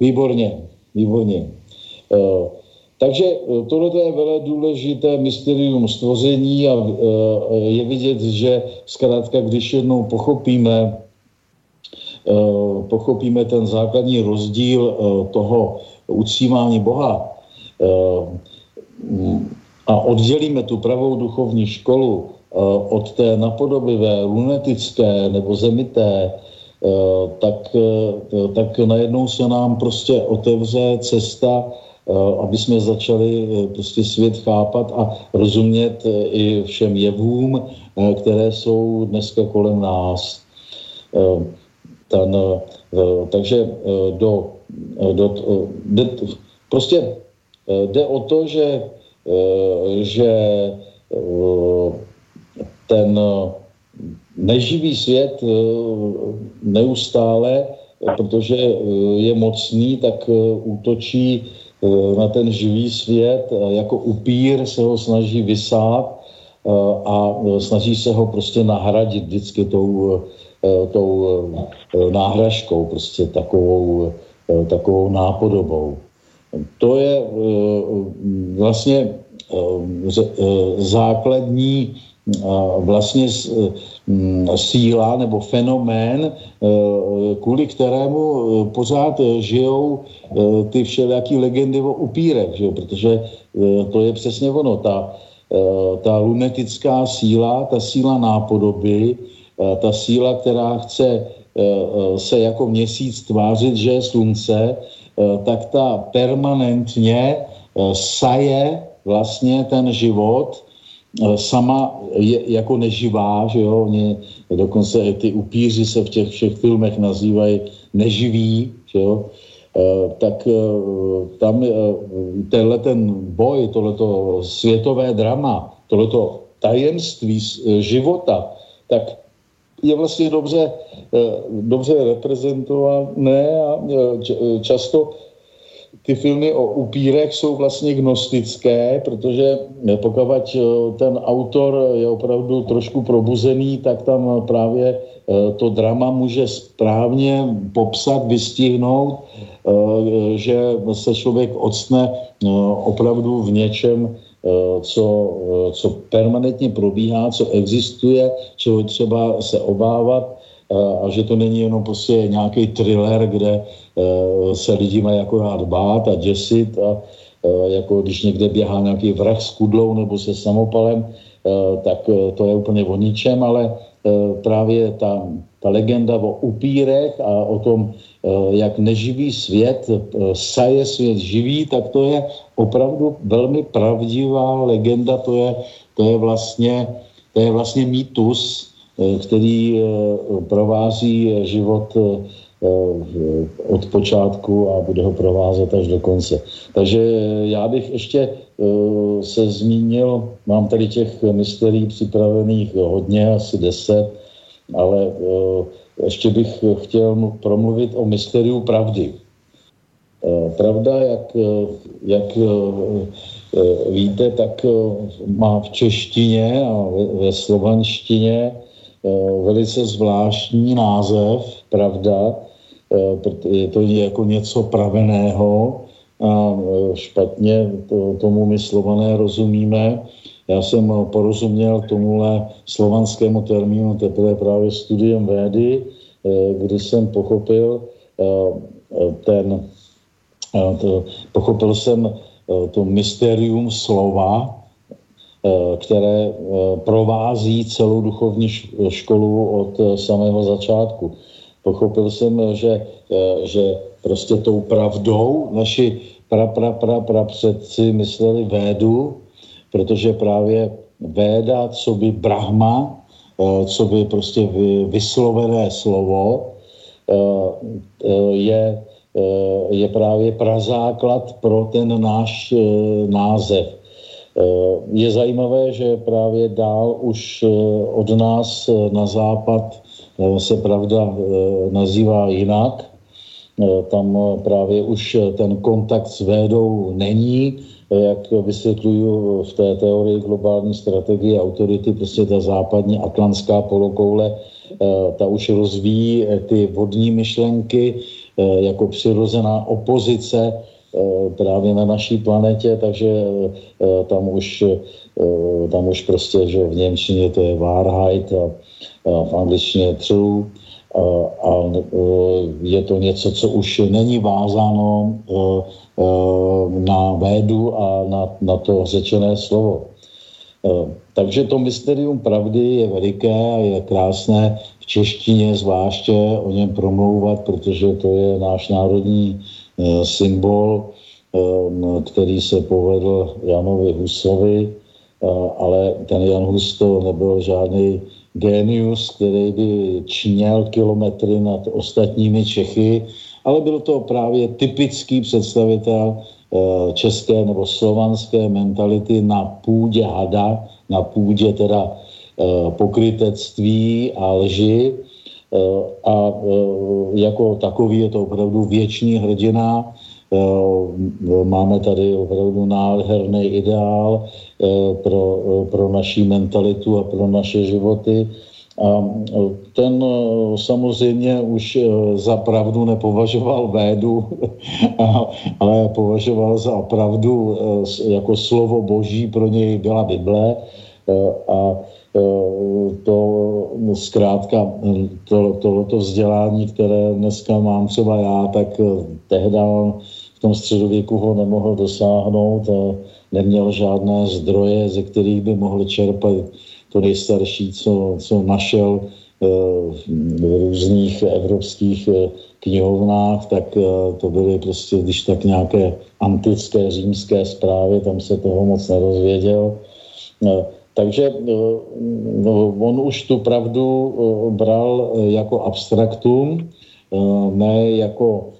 Výborně, výborně. Uh, takže tohle je velmi důležité mysterium stvoření a uh, je vidět, že zkrátka, když jednou pochopíme, uh, pochopíme ten základní rozdíl toho uctívání Boha a oddělíme tu pravou duchovní školu od té napodobivé, lunetické nebo zemité, tak, tak najednou se nám prostě otevře cesta, aby jsme začali prostě svět chápat a rozumět i všem jevům, které jsou dneska kolem nás. Ten, takže do, do, do, prostě jde o to, že, že ten neživý svět neustále, protože je mocný, tak útočí na ten živý svět, jako upír se ho snaží vysát a snaží se ho prostě nahradit vždycky tou, tou náhražkou, prostě takovou, takovou nápodobou. To je vlastně základní vlastně síla nebo fenomén, kvůli kterému pořád žijou ty všelijaký legendy o upírech, že? protože to je přesně ono, ta, ta lunetická síla, ta síla nápodoby, ta síla, která chce se jako měsíc tvářit, že je slunce, tak ta permanentně saje vlastně ten život Eh, sama je jako neživá, že jo, Mě, dokonce i ty upíři se v těch všech filmech nazývají neživí, že jo, tak tam tenhle ten boj, tohleto světové drama, tohleto tajemství života, tak je vlastně dobře, dobře reprezentované a často ty filmy o upírech jsou vlastně gnostické, protože pokud eh, ten autor je opravdu trošku probuzený, tak tam právě eh, to drama může správně popsat, vystihnout, eh, že se člověk odstne opravdu v něčem, co, co permanentně probíhá, co existuje, čeho třeba se obávat a že to není jenom prostě nějaký thriller, kde Eh, se lidi mají jako rád bát a děsit a eh, jako když někde běhá nějaký vrah s kudlou nebo se samopalem, eh, tak to je úplně o ničem, ale právě ta, ta legenda o upírech a o tom, jak neživý svět saje svět živý, tak to je opravdu velmi pravdivá legenda, to je, to je vlastně to je vlastně mýtus, který provází život Eh, od počátku a bude ho provázet až do konce. Takže já bych ještě eh, se zmínil, mám tady těch mysterií připravených hodně, asi deset, ale eh, ještě bych chtěl promluvit o mysteriu pravdy. Pravda, jak, jak víte, tak má v češtině a ve slovanštině velice zvláštní název, pravda, Eh, je to jako něco praveného a eh, špatně to, tomu my slované rozumíme. Já jsem porozuměl tomuhle slovanskému termínu teprve právě studiem védy, eh, kdy jsem pochopil ten, to, pochopil jsem to mysterium slova, které provází celou duchovní školu od samého začátku. Pochopil jsem, že, eh, že prostě tou pravdou naši pra, pra, pra, pra předci mysleli védu, protože právě véda, co by Brahma, eh, co by prostě vyslovené slovo, eh, je, je právě prazáklad pro ten náš název. Je zajímavé, že právě dál už od nás na západ se pravda nazývá jinak. Tam právě už ten kontakt s védou není, jak vysvětluju v té teorii globální strategie autority, prostě ta západní atlantská polokoule, ta už rozvíjí ty vodní myšlenky jako přirozená opozice právě na naší planetě, takže tam už, tam už prostě, že v Němčině to je Wahrheit a v angličtině true, a je to něco, co už není vázáno na védu a na, na to řečené slovo. Takže to mysterium pravdy je veliké a je krásné češtině zvláště o něm promlouvat, protože to je náš národní symbol, který se povedl Janovi Husovi, ale ten Jan Hus to nebyl žádný genius, který by čněl kilometry nad ostatními Čechy, ale byl to právě typický představitel eh, české nebo slovanské mentality na půdě hada, na půdě teda eh, pokrytectví a lži. Eh, a jako takový je to opravdu věčný hrdina. Máme tady opravdu nádherný ideál, Eh, pro, eh, pro naší mentalitu a pro naše životy. A eh, ten samozřejmě už za pravdu nepovažoval védu, ale považoval za pravdu jako slovo boží, pro něj byla Bible, a to zkrátka to, tohleto vzdělání, které dneska mám třeba já, tak tehdy v tom středověku ho nemohl dosáhnout a neměl žádné zdroje, ze kterých by mohl čerpat to nejstarší, co, co našel v různých evropských knihovnách, tak to byly prostě, když tak nějaké antické římské zprávy, tam se toho moc nerozvěděl. Takže no, on už tu pravdu bral jako abstraktum, ne jako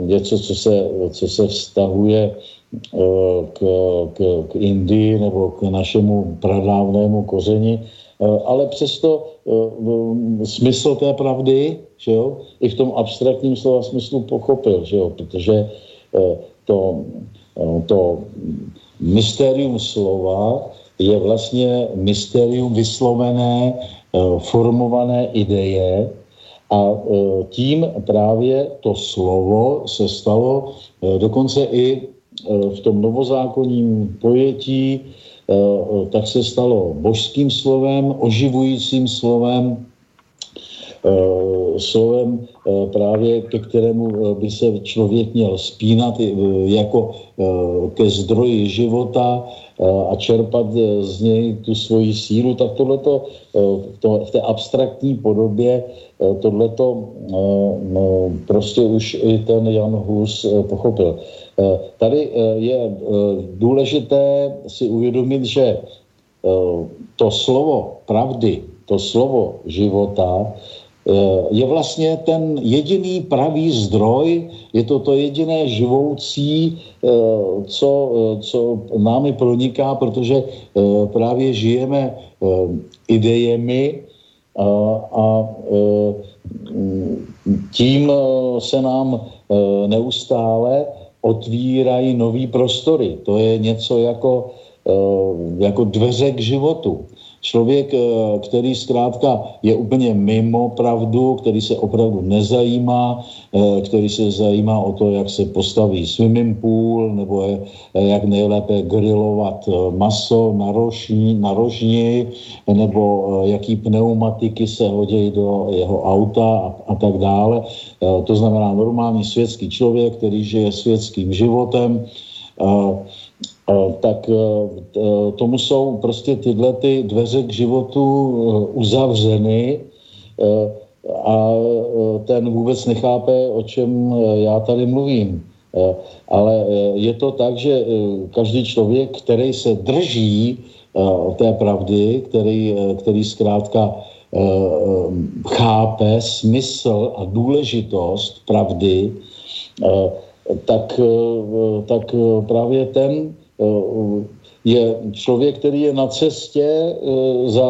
něco, co se, co se vztahuje k, k, k Indii nebo k našemu pradávnému kořeni, ale přesto smysl té pravdy, že jo, i v tom abstraktním slova smyslu pochopil, že jo, protože to, to mystérium slova je vlastně mystérium vyslovené, formované ideje, a tím právě to slovo se stalo dokonce i v tom novozákonním pojetí, tak se stalo božským slovem, oživujícím slovem, slovem právě ke kterému by se člověk měl spínat jako ke zdroji života, a čerpat z něj tu svoji sílu, tak tohleto to, v té abstraktní podobě tohleto no, prostě už i ten Jan Hus pochopil. Tady je důležité si uvědomit, že to slovo pravdy, to slovo života je vlastně ten jediný pravý zdroj, je to to jediné živoucí, eh, co, eh, co námi proniká, protože eh, právě žijeme idejemi a, a tím se nám neustále otvírají nový prostory. To je něco jako, jako dveře k životu. Člověk, eh, který zkrátka je úplně mimo pravdu, který se opravdu nezajímá, eh, který se zajímá o to, jak se postaví swimming pool, nebo eh, jak nejlépe grilovat maso na, rožní, na rožni, nebo jaký pneumatiky se hodí do jeho auta a, a tak dále. To znamená normální světský člověk, který žije světským životem, tak tomu jsou prostě tyhle ty dveře k životu uzavřeny a ten vůbec nechápe, o čem já tady mluvím. Ale je to tak, že každý člověk, který se drží té pravdy, který, který zkrátka chápe smysl a důležitost pravdy, tak, tak právě ten Eh, je člověk, který je na cestě eh, za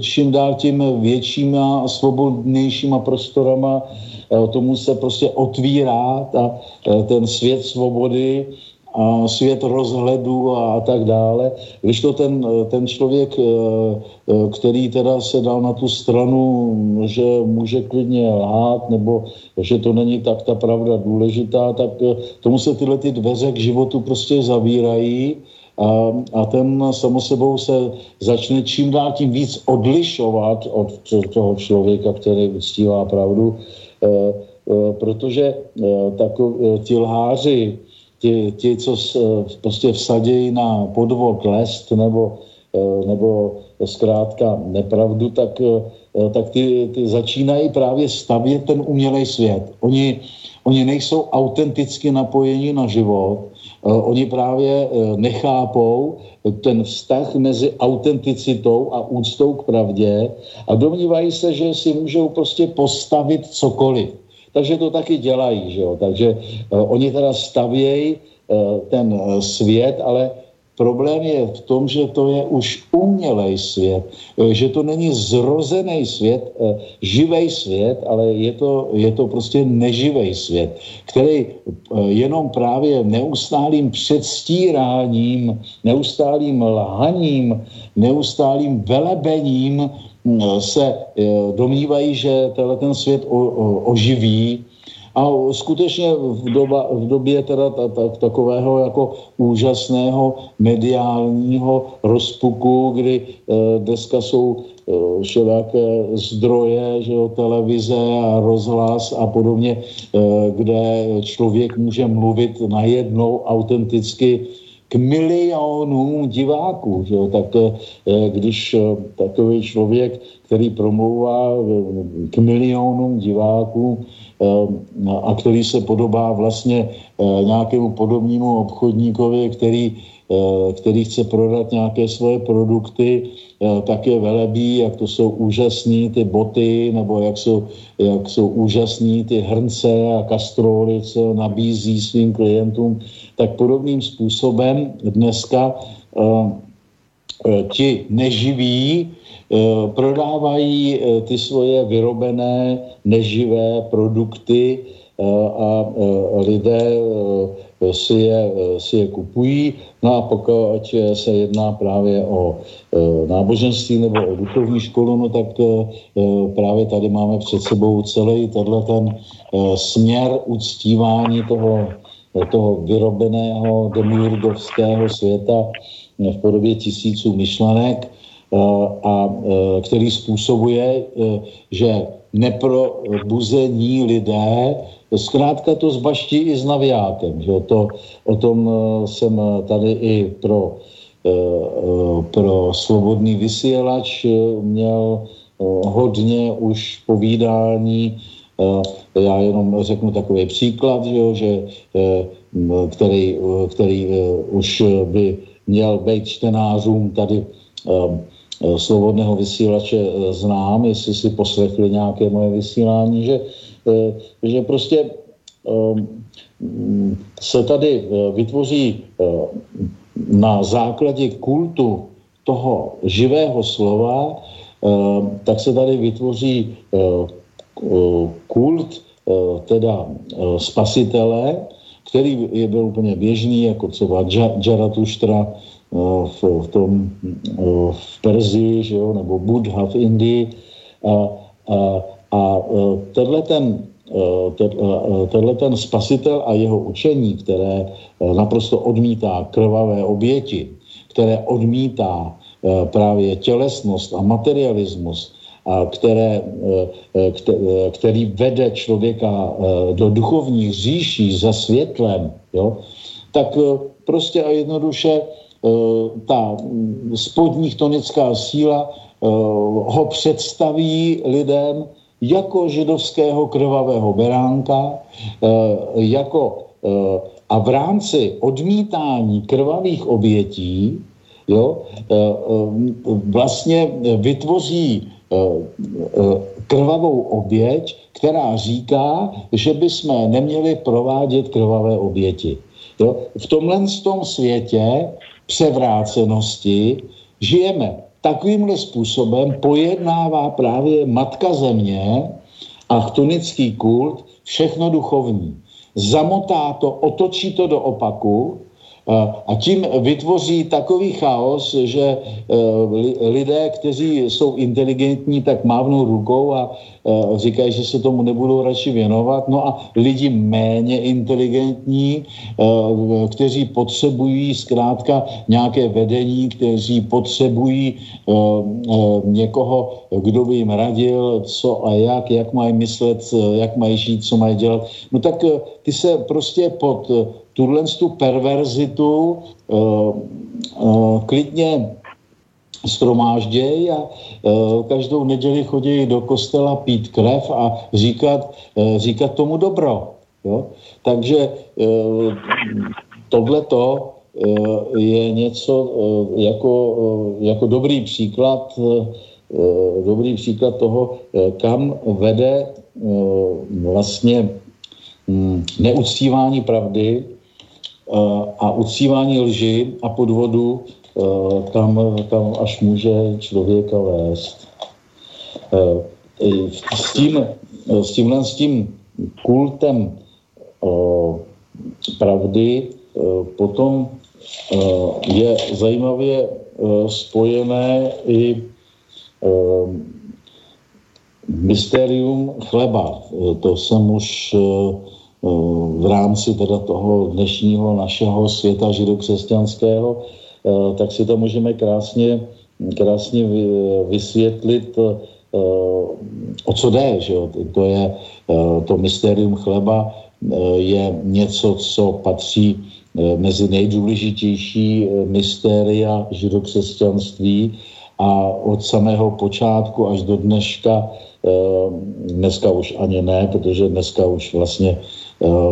čím dál tím většíma a svobodnějšíma prostorama, eh, tomu se prostě otvírá ta, ten svět svobody a svět rozhledu a, a tak dále. Když to ten, ten člověk, který teda se dal na tu stranu, že může klidně lhát, nebo že to není tak ta pravda důležitá, tak tomu se tyhle ty dveře k životu prostě zavírají a, a ten samo sebou se začne čím dál tím víc odlišovat od toho člověka, který uctívá pravdu, protože tako, ti lháři, ti, ti, co s, prostě vsadějí na podvod lest nebo, nebo zkrátka nepravdu, tak, tak ty, ty začínají právě stavět ten umělej svět. Oni, oni nejsou autenticky napojeni na život, Eh, oni právě eh, nechápou ten vztah mezi autenticitou a úctou k pravdě a domnívají se, že si můžou prostě postavit cokoliv. Takže to taky dělají, že jo? Takže uh, oni teda stavějí uh, ten uh, svět, ale Problém je v tom, že to je už umělej svět, eh, že to není zrozený svět, eh, živej svět, ale je to, je to prostě neživej svět, který eh, jenom právě neustálým předstíráním, neustálým lhaním, neustálým velebením se domnívají, že tenhle ten svět oživí. A skutečně v, doba, v době teda ta, ta, takového jako úžasného mediálního rozpuku, kdy e, dneska jsou e, všelijaké zdroje, že jo, televize a rozhlas a podobně, e, kde člověk může mluvit najednou autenticky k milionům diváků. Že jo? Tak když takový člověk, který promlouvá k milionům diváků, Eh, a který se podobá vlastně eh, nějakému podobnému obchodníkovi, který, eh, který chce prodat nějaké svoje produkty, tak je velebí, jak to jsou úžasný ty boty, nebo jak jsou, jak jsou úžasný ty hrnce a kastroly, co nabízí svým klientům, tak podobným způsobem dneska ti neživí Eh, prodávají eh, ty svoje vyrobené neživé produkty eh, a lidé si je, si je kupují. No a pokud se jedná právě o náboženství nebo o duchovní školu, no tak právě tady máme před sebou celý tenhle ten směr uctívání toho, toho vyrobeného demiurgovského světa v podobě tisíců myšlenek, a který způsobuje, že neprobuzení lidé zkrátka to zbaští i s navijákem. Že? To, o tom jsem tady i pro, pro svobodný vysílač měl hodně už povídání. Já jenom řeknu takový příklad, že, který, který už by měl být čtenářům tady Eh, svobodného vysílače eh, znám, jestli si poslechli nějaké moje vysílání, že, eh, že prostě se tady vytvoří na základě kultu toho živého slova, tak se tady vytvoří kult teda spasitele, který je byl úplně běžný, jako třeba Jaratuštra, v, v, tom, v Perzii, že jo, nebo Buddha v Indii. A, a, a tenhle ten, tenhle ten spasitel a jeho učení, které naprosto odmítá krvavé oběti, které odmítá právě tělesnost a materialismus, a které, který vede člověka do duchovních říší za světlem, jo, tak prostě a jednoduše Eh, ta spodní tonická síla eh, ho představí lidem jako židovského krvavého beránka, eh, jako a v rámci odmítání krvavých obětí jo, vlastně vytvoří krvavou oběť, která říká, že bychom neměli provádět krvavé oběti. Jo? V tomhle tom světě převrácenosti žijeme. Takovýmhle způsobem pojednává právě Matka Země a chtonický kult všechno duchovní. Zamotá to, otočí to do opaku a tím vytvoří takový chaos, že eh, lidé, kteří jsou inteligentní, tak mávnou rukou a eh, říkají, že se tomu nebudou radši věnovat. No a lidi méně inteligentní, eh, kteří potřebují zkrátka nějaké vedení, kteří potřebují někoho, kdo by jim radil, co a jak, jak mají myslet, jak mají žít, co mají dělat. No tak ty se prostě pod tuhle tu perverzitu uh, uh, klidně stromáždějí a uh, každou neděli chodí do kostela pít krev a říkat, uh, říkat tomu dobro. Jo? Takže uh, tohleto uh, je něco jako, jako dobrý příklad dobrý příklad toho, kam vede vlastně hm, neuctívání pravdy a uctívání lži a podvodu tam, tam až může člověka vést. S tím, s tímhle s tím kultem pravdy potom je zajímavě spojené i Mystérium chleba, to jsem už v rámci teda toho dnešního našeho světa židokřesťanského, tak si to můžeme krásně, krásně vysvětlit, o co jde. Že jo? To je to mystérium chleba, je něco, co patří mezi nejdůležitější mystéria židokřesťanství a od samého počátku až do dneška, dneska už ani ne, protože dneska už vlastně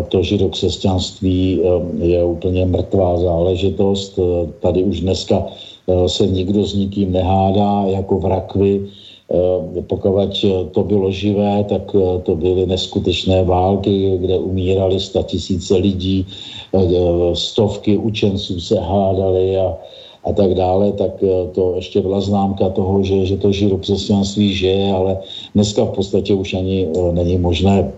to židokřesťanství je úplně mrtvá záležitost. Tady už dneska se nikdo s nikým nehádá jako v rakvi. Pokud to bylo živé, tak to byly neskutečné války, kde umírali tisíce lidí, stovky učenců se hádali a, a tak dále, tak to ještě byla známka toho, že, že to židokřesťanství žije, ale dneska v podstatě už ani není možné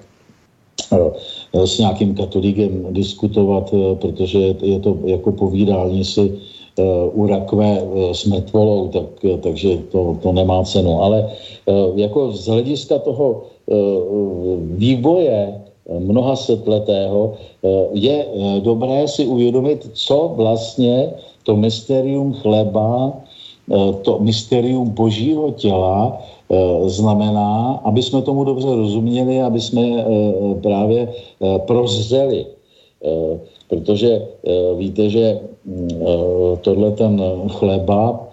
Eh, s nějakým katolíkem diskutovat, eh, protože je to jako povídání si eh, u rakve s metvolou, tak, takže to, to nemá cenu. Ale jako z hlediska toho vývoje mnoha setletého je dobré si uvědomit, co vlastně to mysterium chleba, to mysterium božího těla Eh, znamená, aby jsme tomu dobře rozuměli, aby jsme eh, právě eh, prozřeli. Protože víte, že mm, tohle ten chleba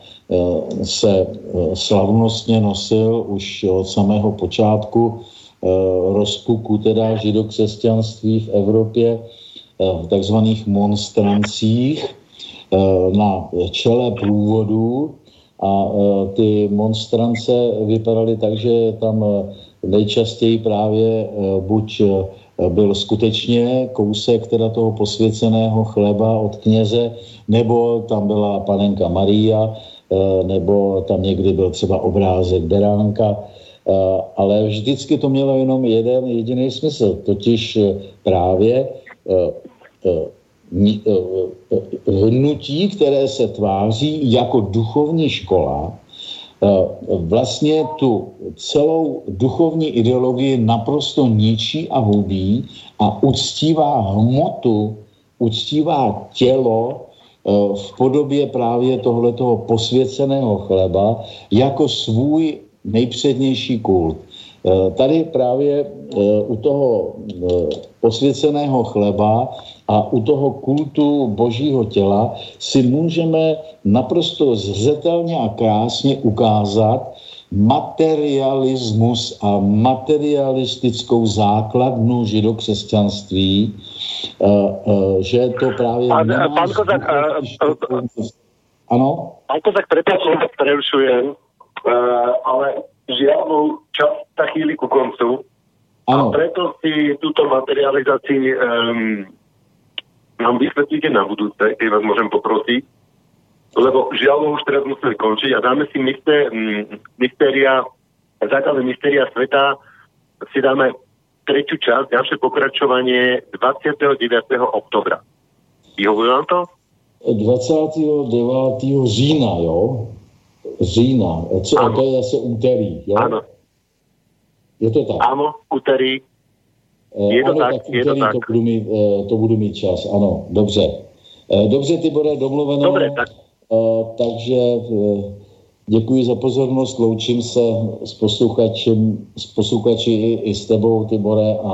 se slavnostně nosil už od samého počátku rozpuku teda židokřesťanství v Evropě v takzvaných monstrancích na čele průvodu a e, ty monstrance vypadaly tak, že tam e, nejčastěji právě e, buď byl skutečně kousek teda toho posvěceného chleba od kněze, nebo tam byla panenka Maria, nebo tam někdy byl třeba obrázek beránka, ale vždycky to mělo jenom jeden jediný smysl, totiž právě hnutí, které se tváří jako duchovní škola, eh, vlastně tu celou duchovní ideologii naprosto ničí a hubí a uctívá hmotu, uctívá tělo v podobě právě tohletoho posvěceného chleba jako svůj nejpřednější kult. Tady právě u toho posvěceného chleba a u toho kultu božího těla si můžeme naprosto zřetelně a krásně ukázat materialismus a materialistickou základnu židokřesťanství, uh, uh, že to právě... Pán, pán Kozak, ano? Pán Kozak, prepáčte, prerušujem, ale žiaľ, čas sa chýli ku koncu. Ano. A preto si túto materializácii um, nám vysvetlíte na budúce, keď vás môžem poprosiť, lebo žiaľ už teraz musíme končiť a dáme si mysté, mystéria, základné mystéria sveta, si dáme tretiu časť, ďalšie pokračovanie 29. oktobra. Vyhovuje vám to? 29. října, jo? Října. Co, ano. to je zase úterý, jo? Ano. Je to tak? Áno, úterý je to ano, tak, tak je to tak. To budu, mít, eh, to budu mít čas, ano, dobře. Eh, dobře, ty bude domluveno. Dobře, tak. Eh, takže děkuji za pozornost, loučím se s posluchačem, s posluchači i, i s tebou, Tibore, a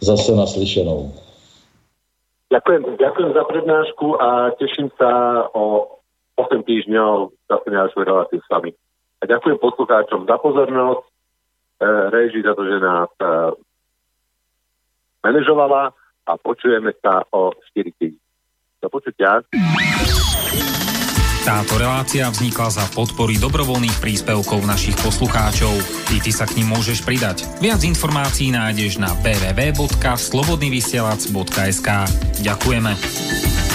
zase naslyšenou. Ďakujem, ďakujem za prednášku a teším sa o 8 týždňov zase na ďalšiu reláciu s vami. A ďakujem poslucháčom za pozornosť, režii za to, že nás manažovala a počujeme sa o 4 týždni. Do počutia. Táto relácia vznikla za podpory dobrovoľných príspevkov našich poslucháčov. I ty sa k ním môžeš pridať. Viac informácií nájdeš na www.slobodnyvysielac.sk Ďakujeme.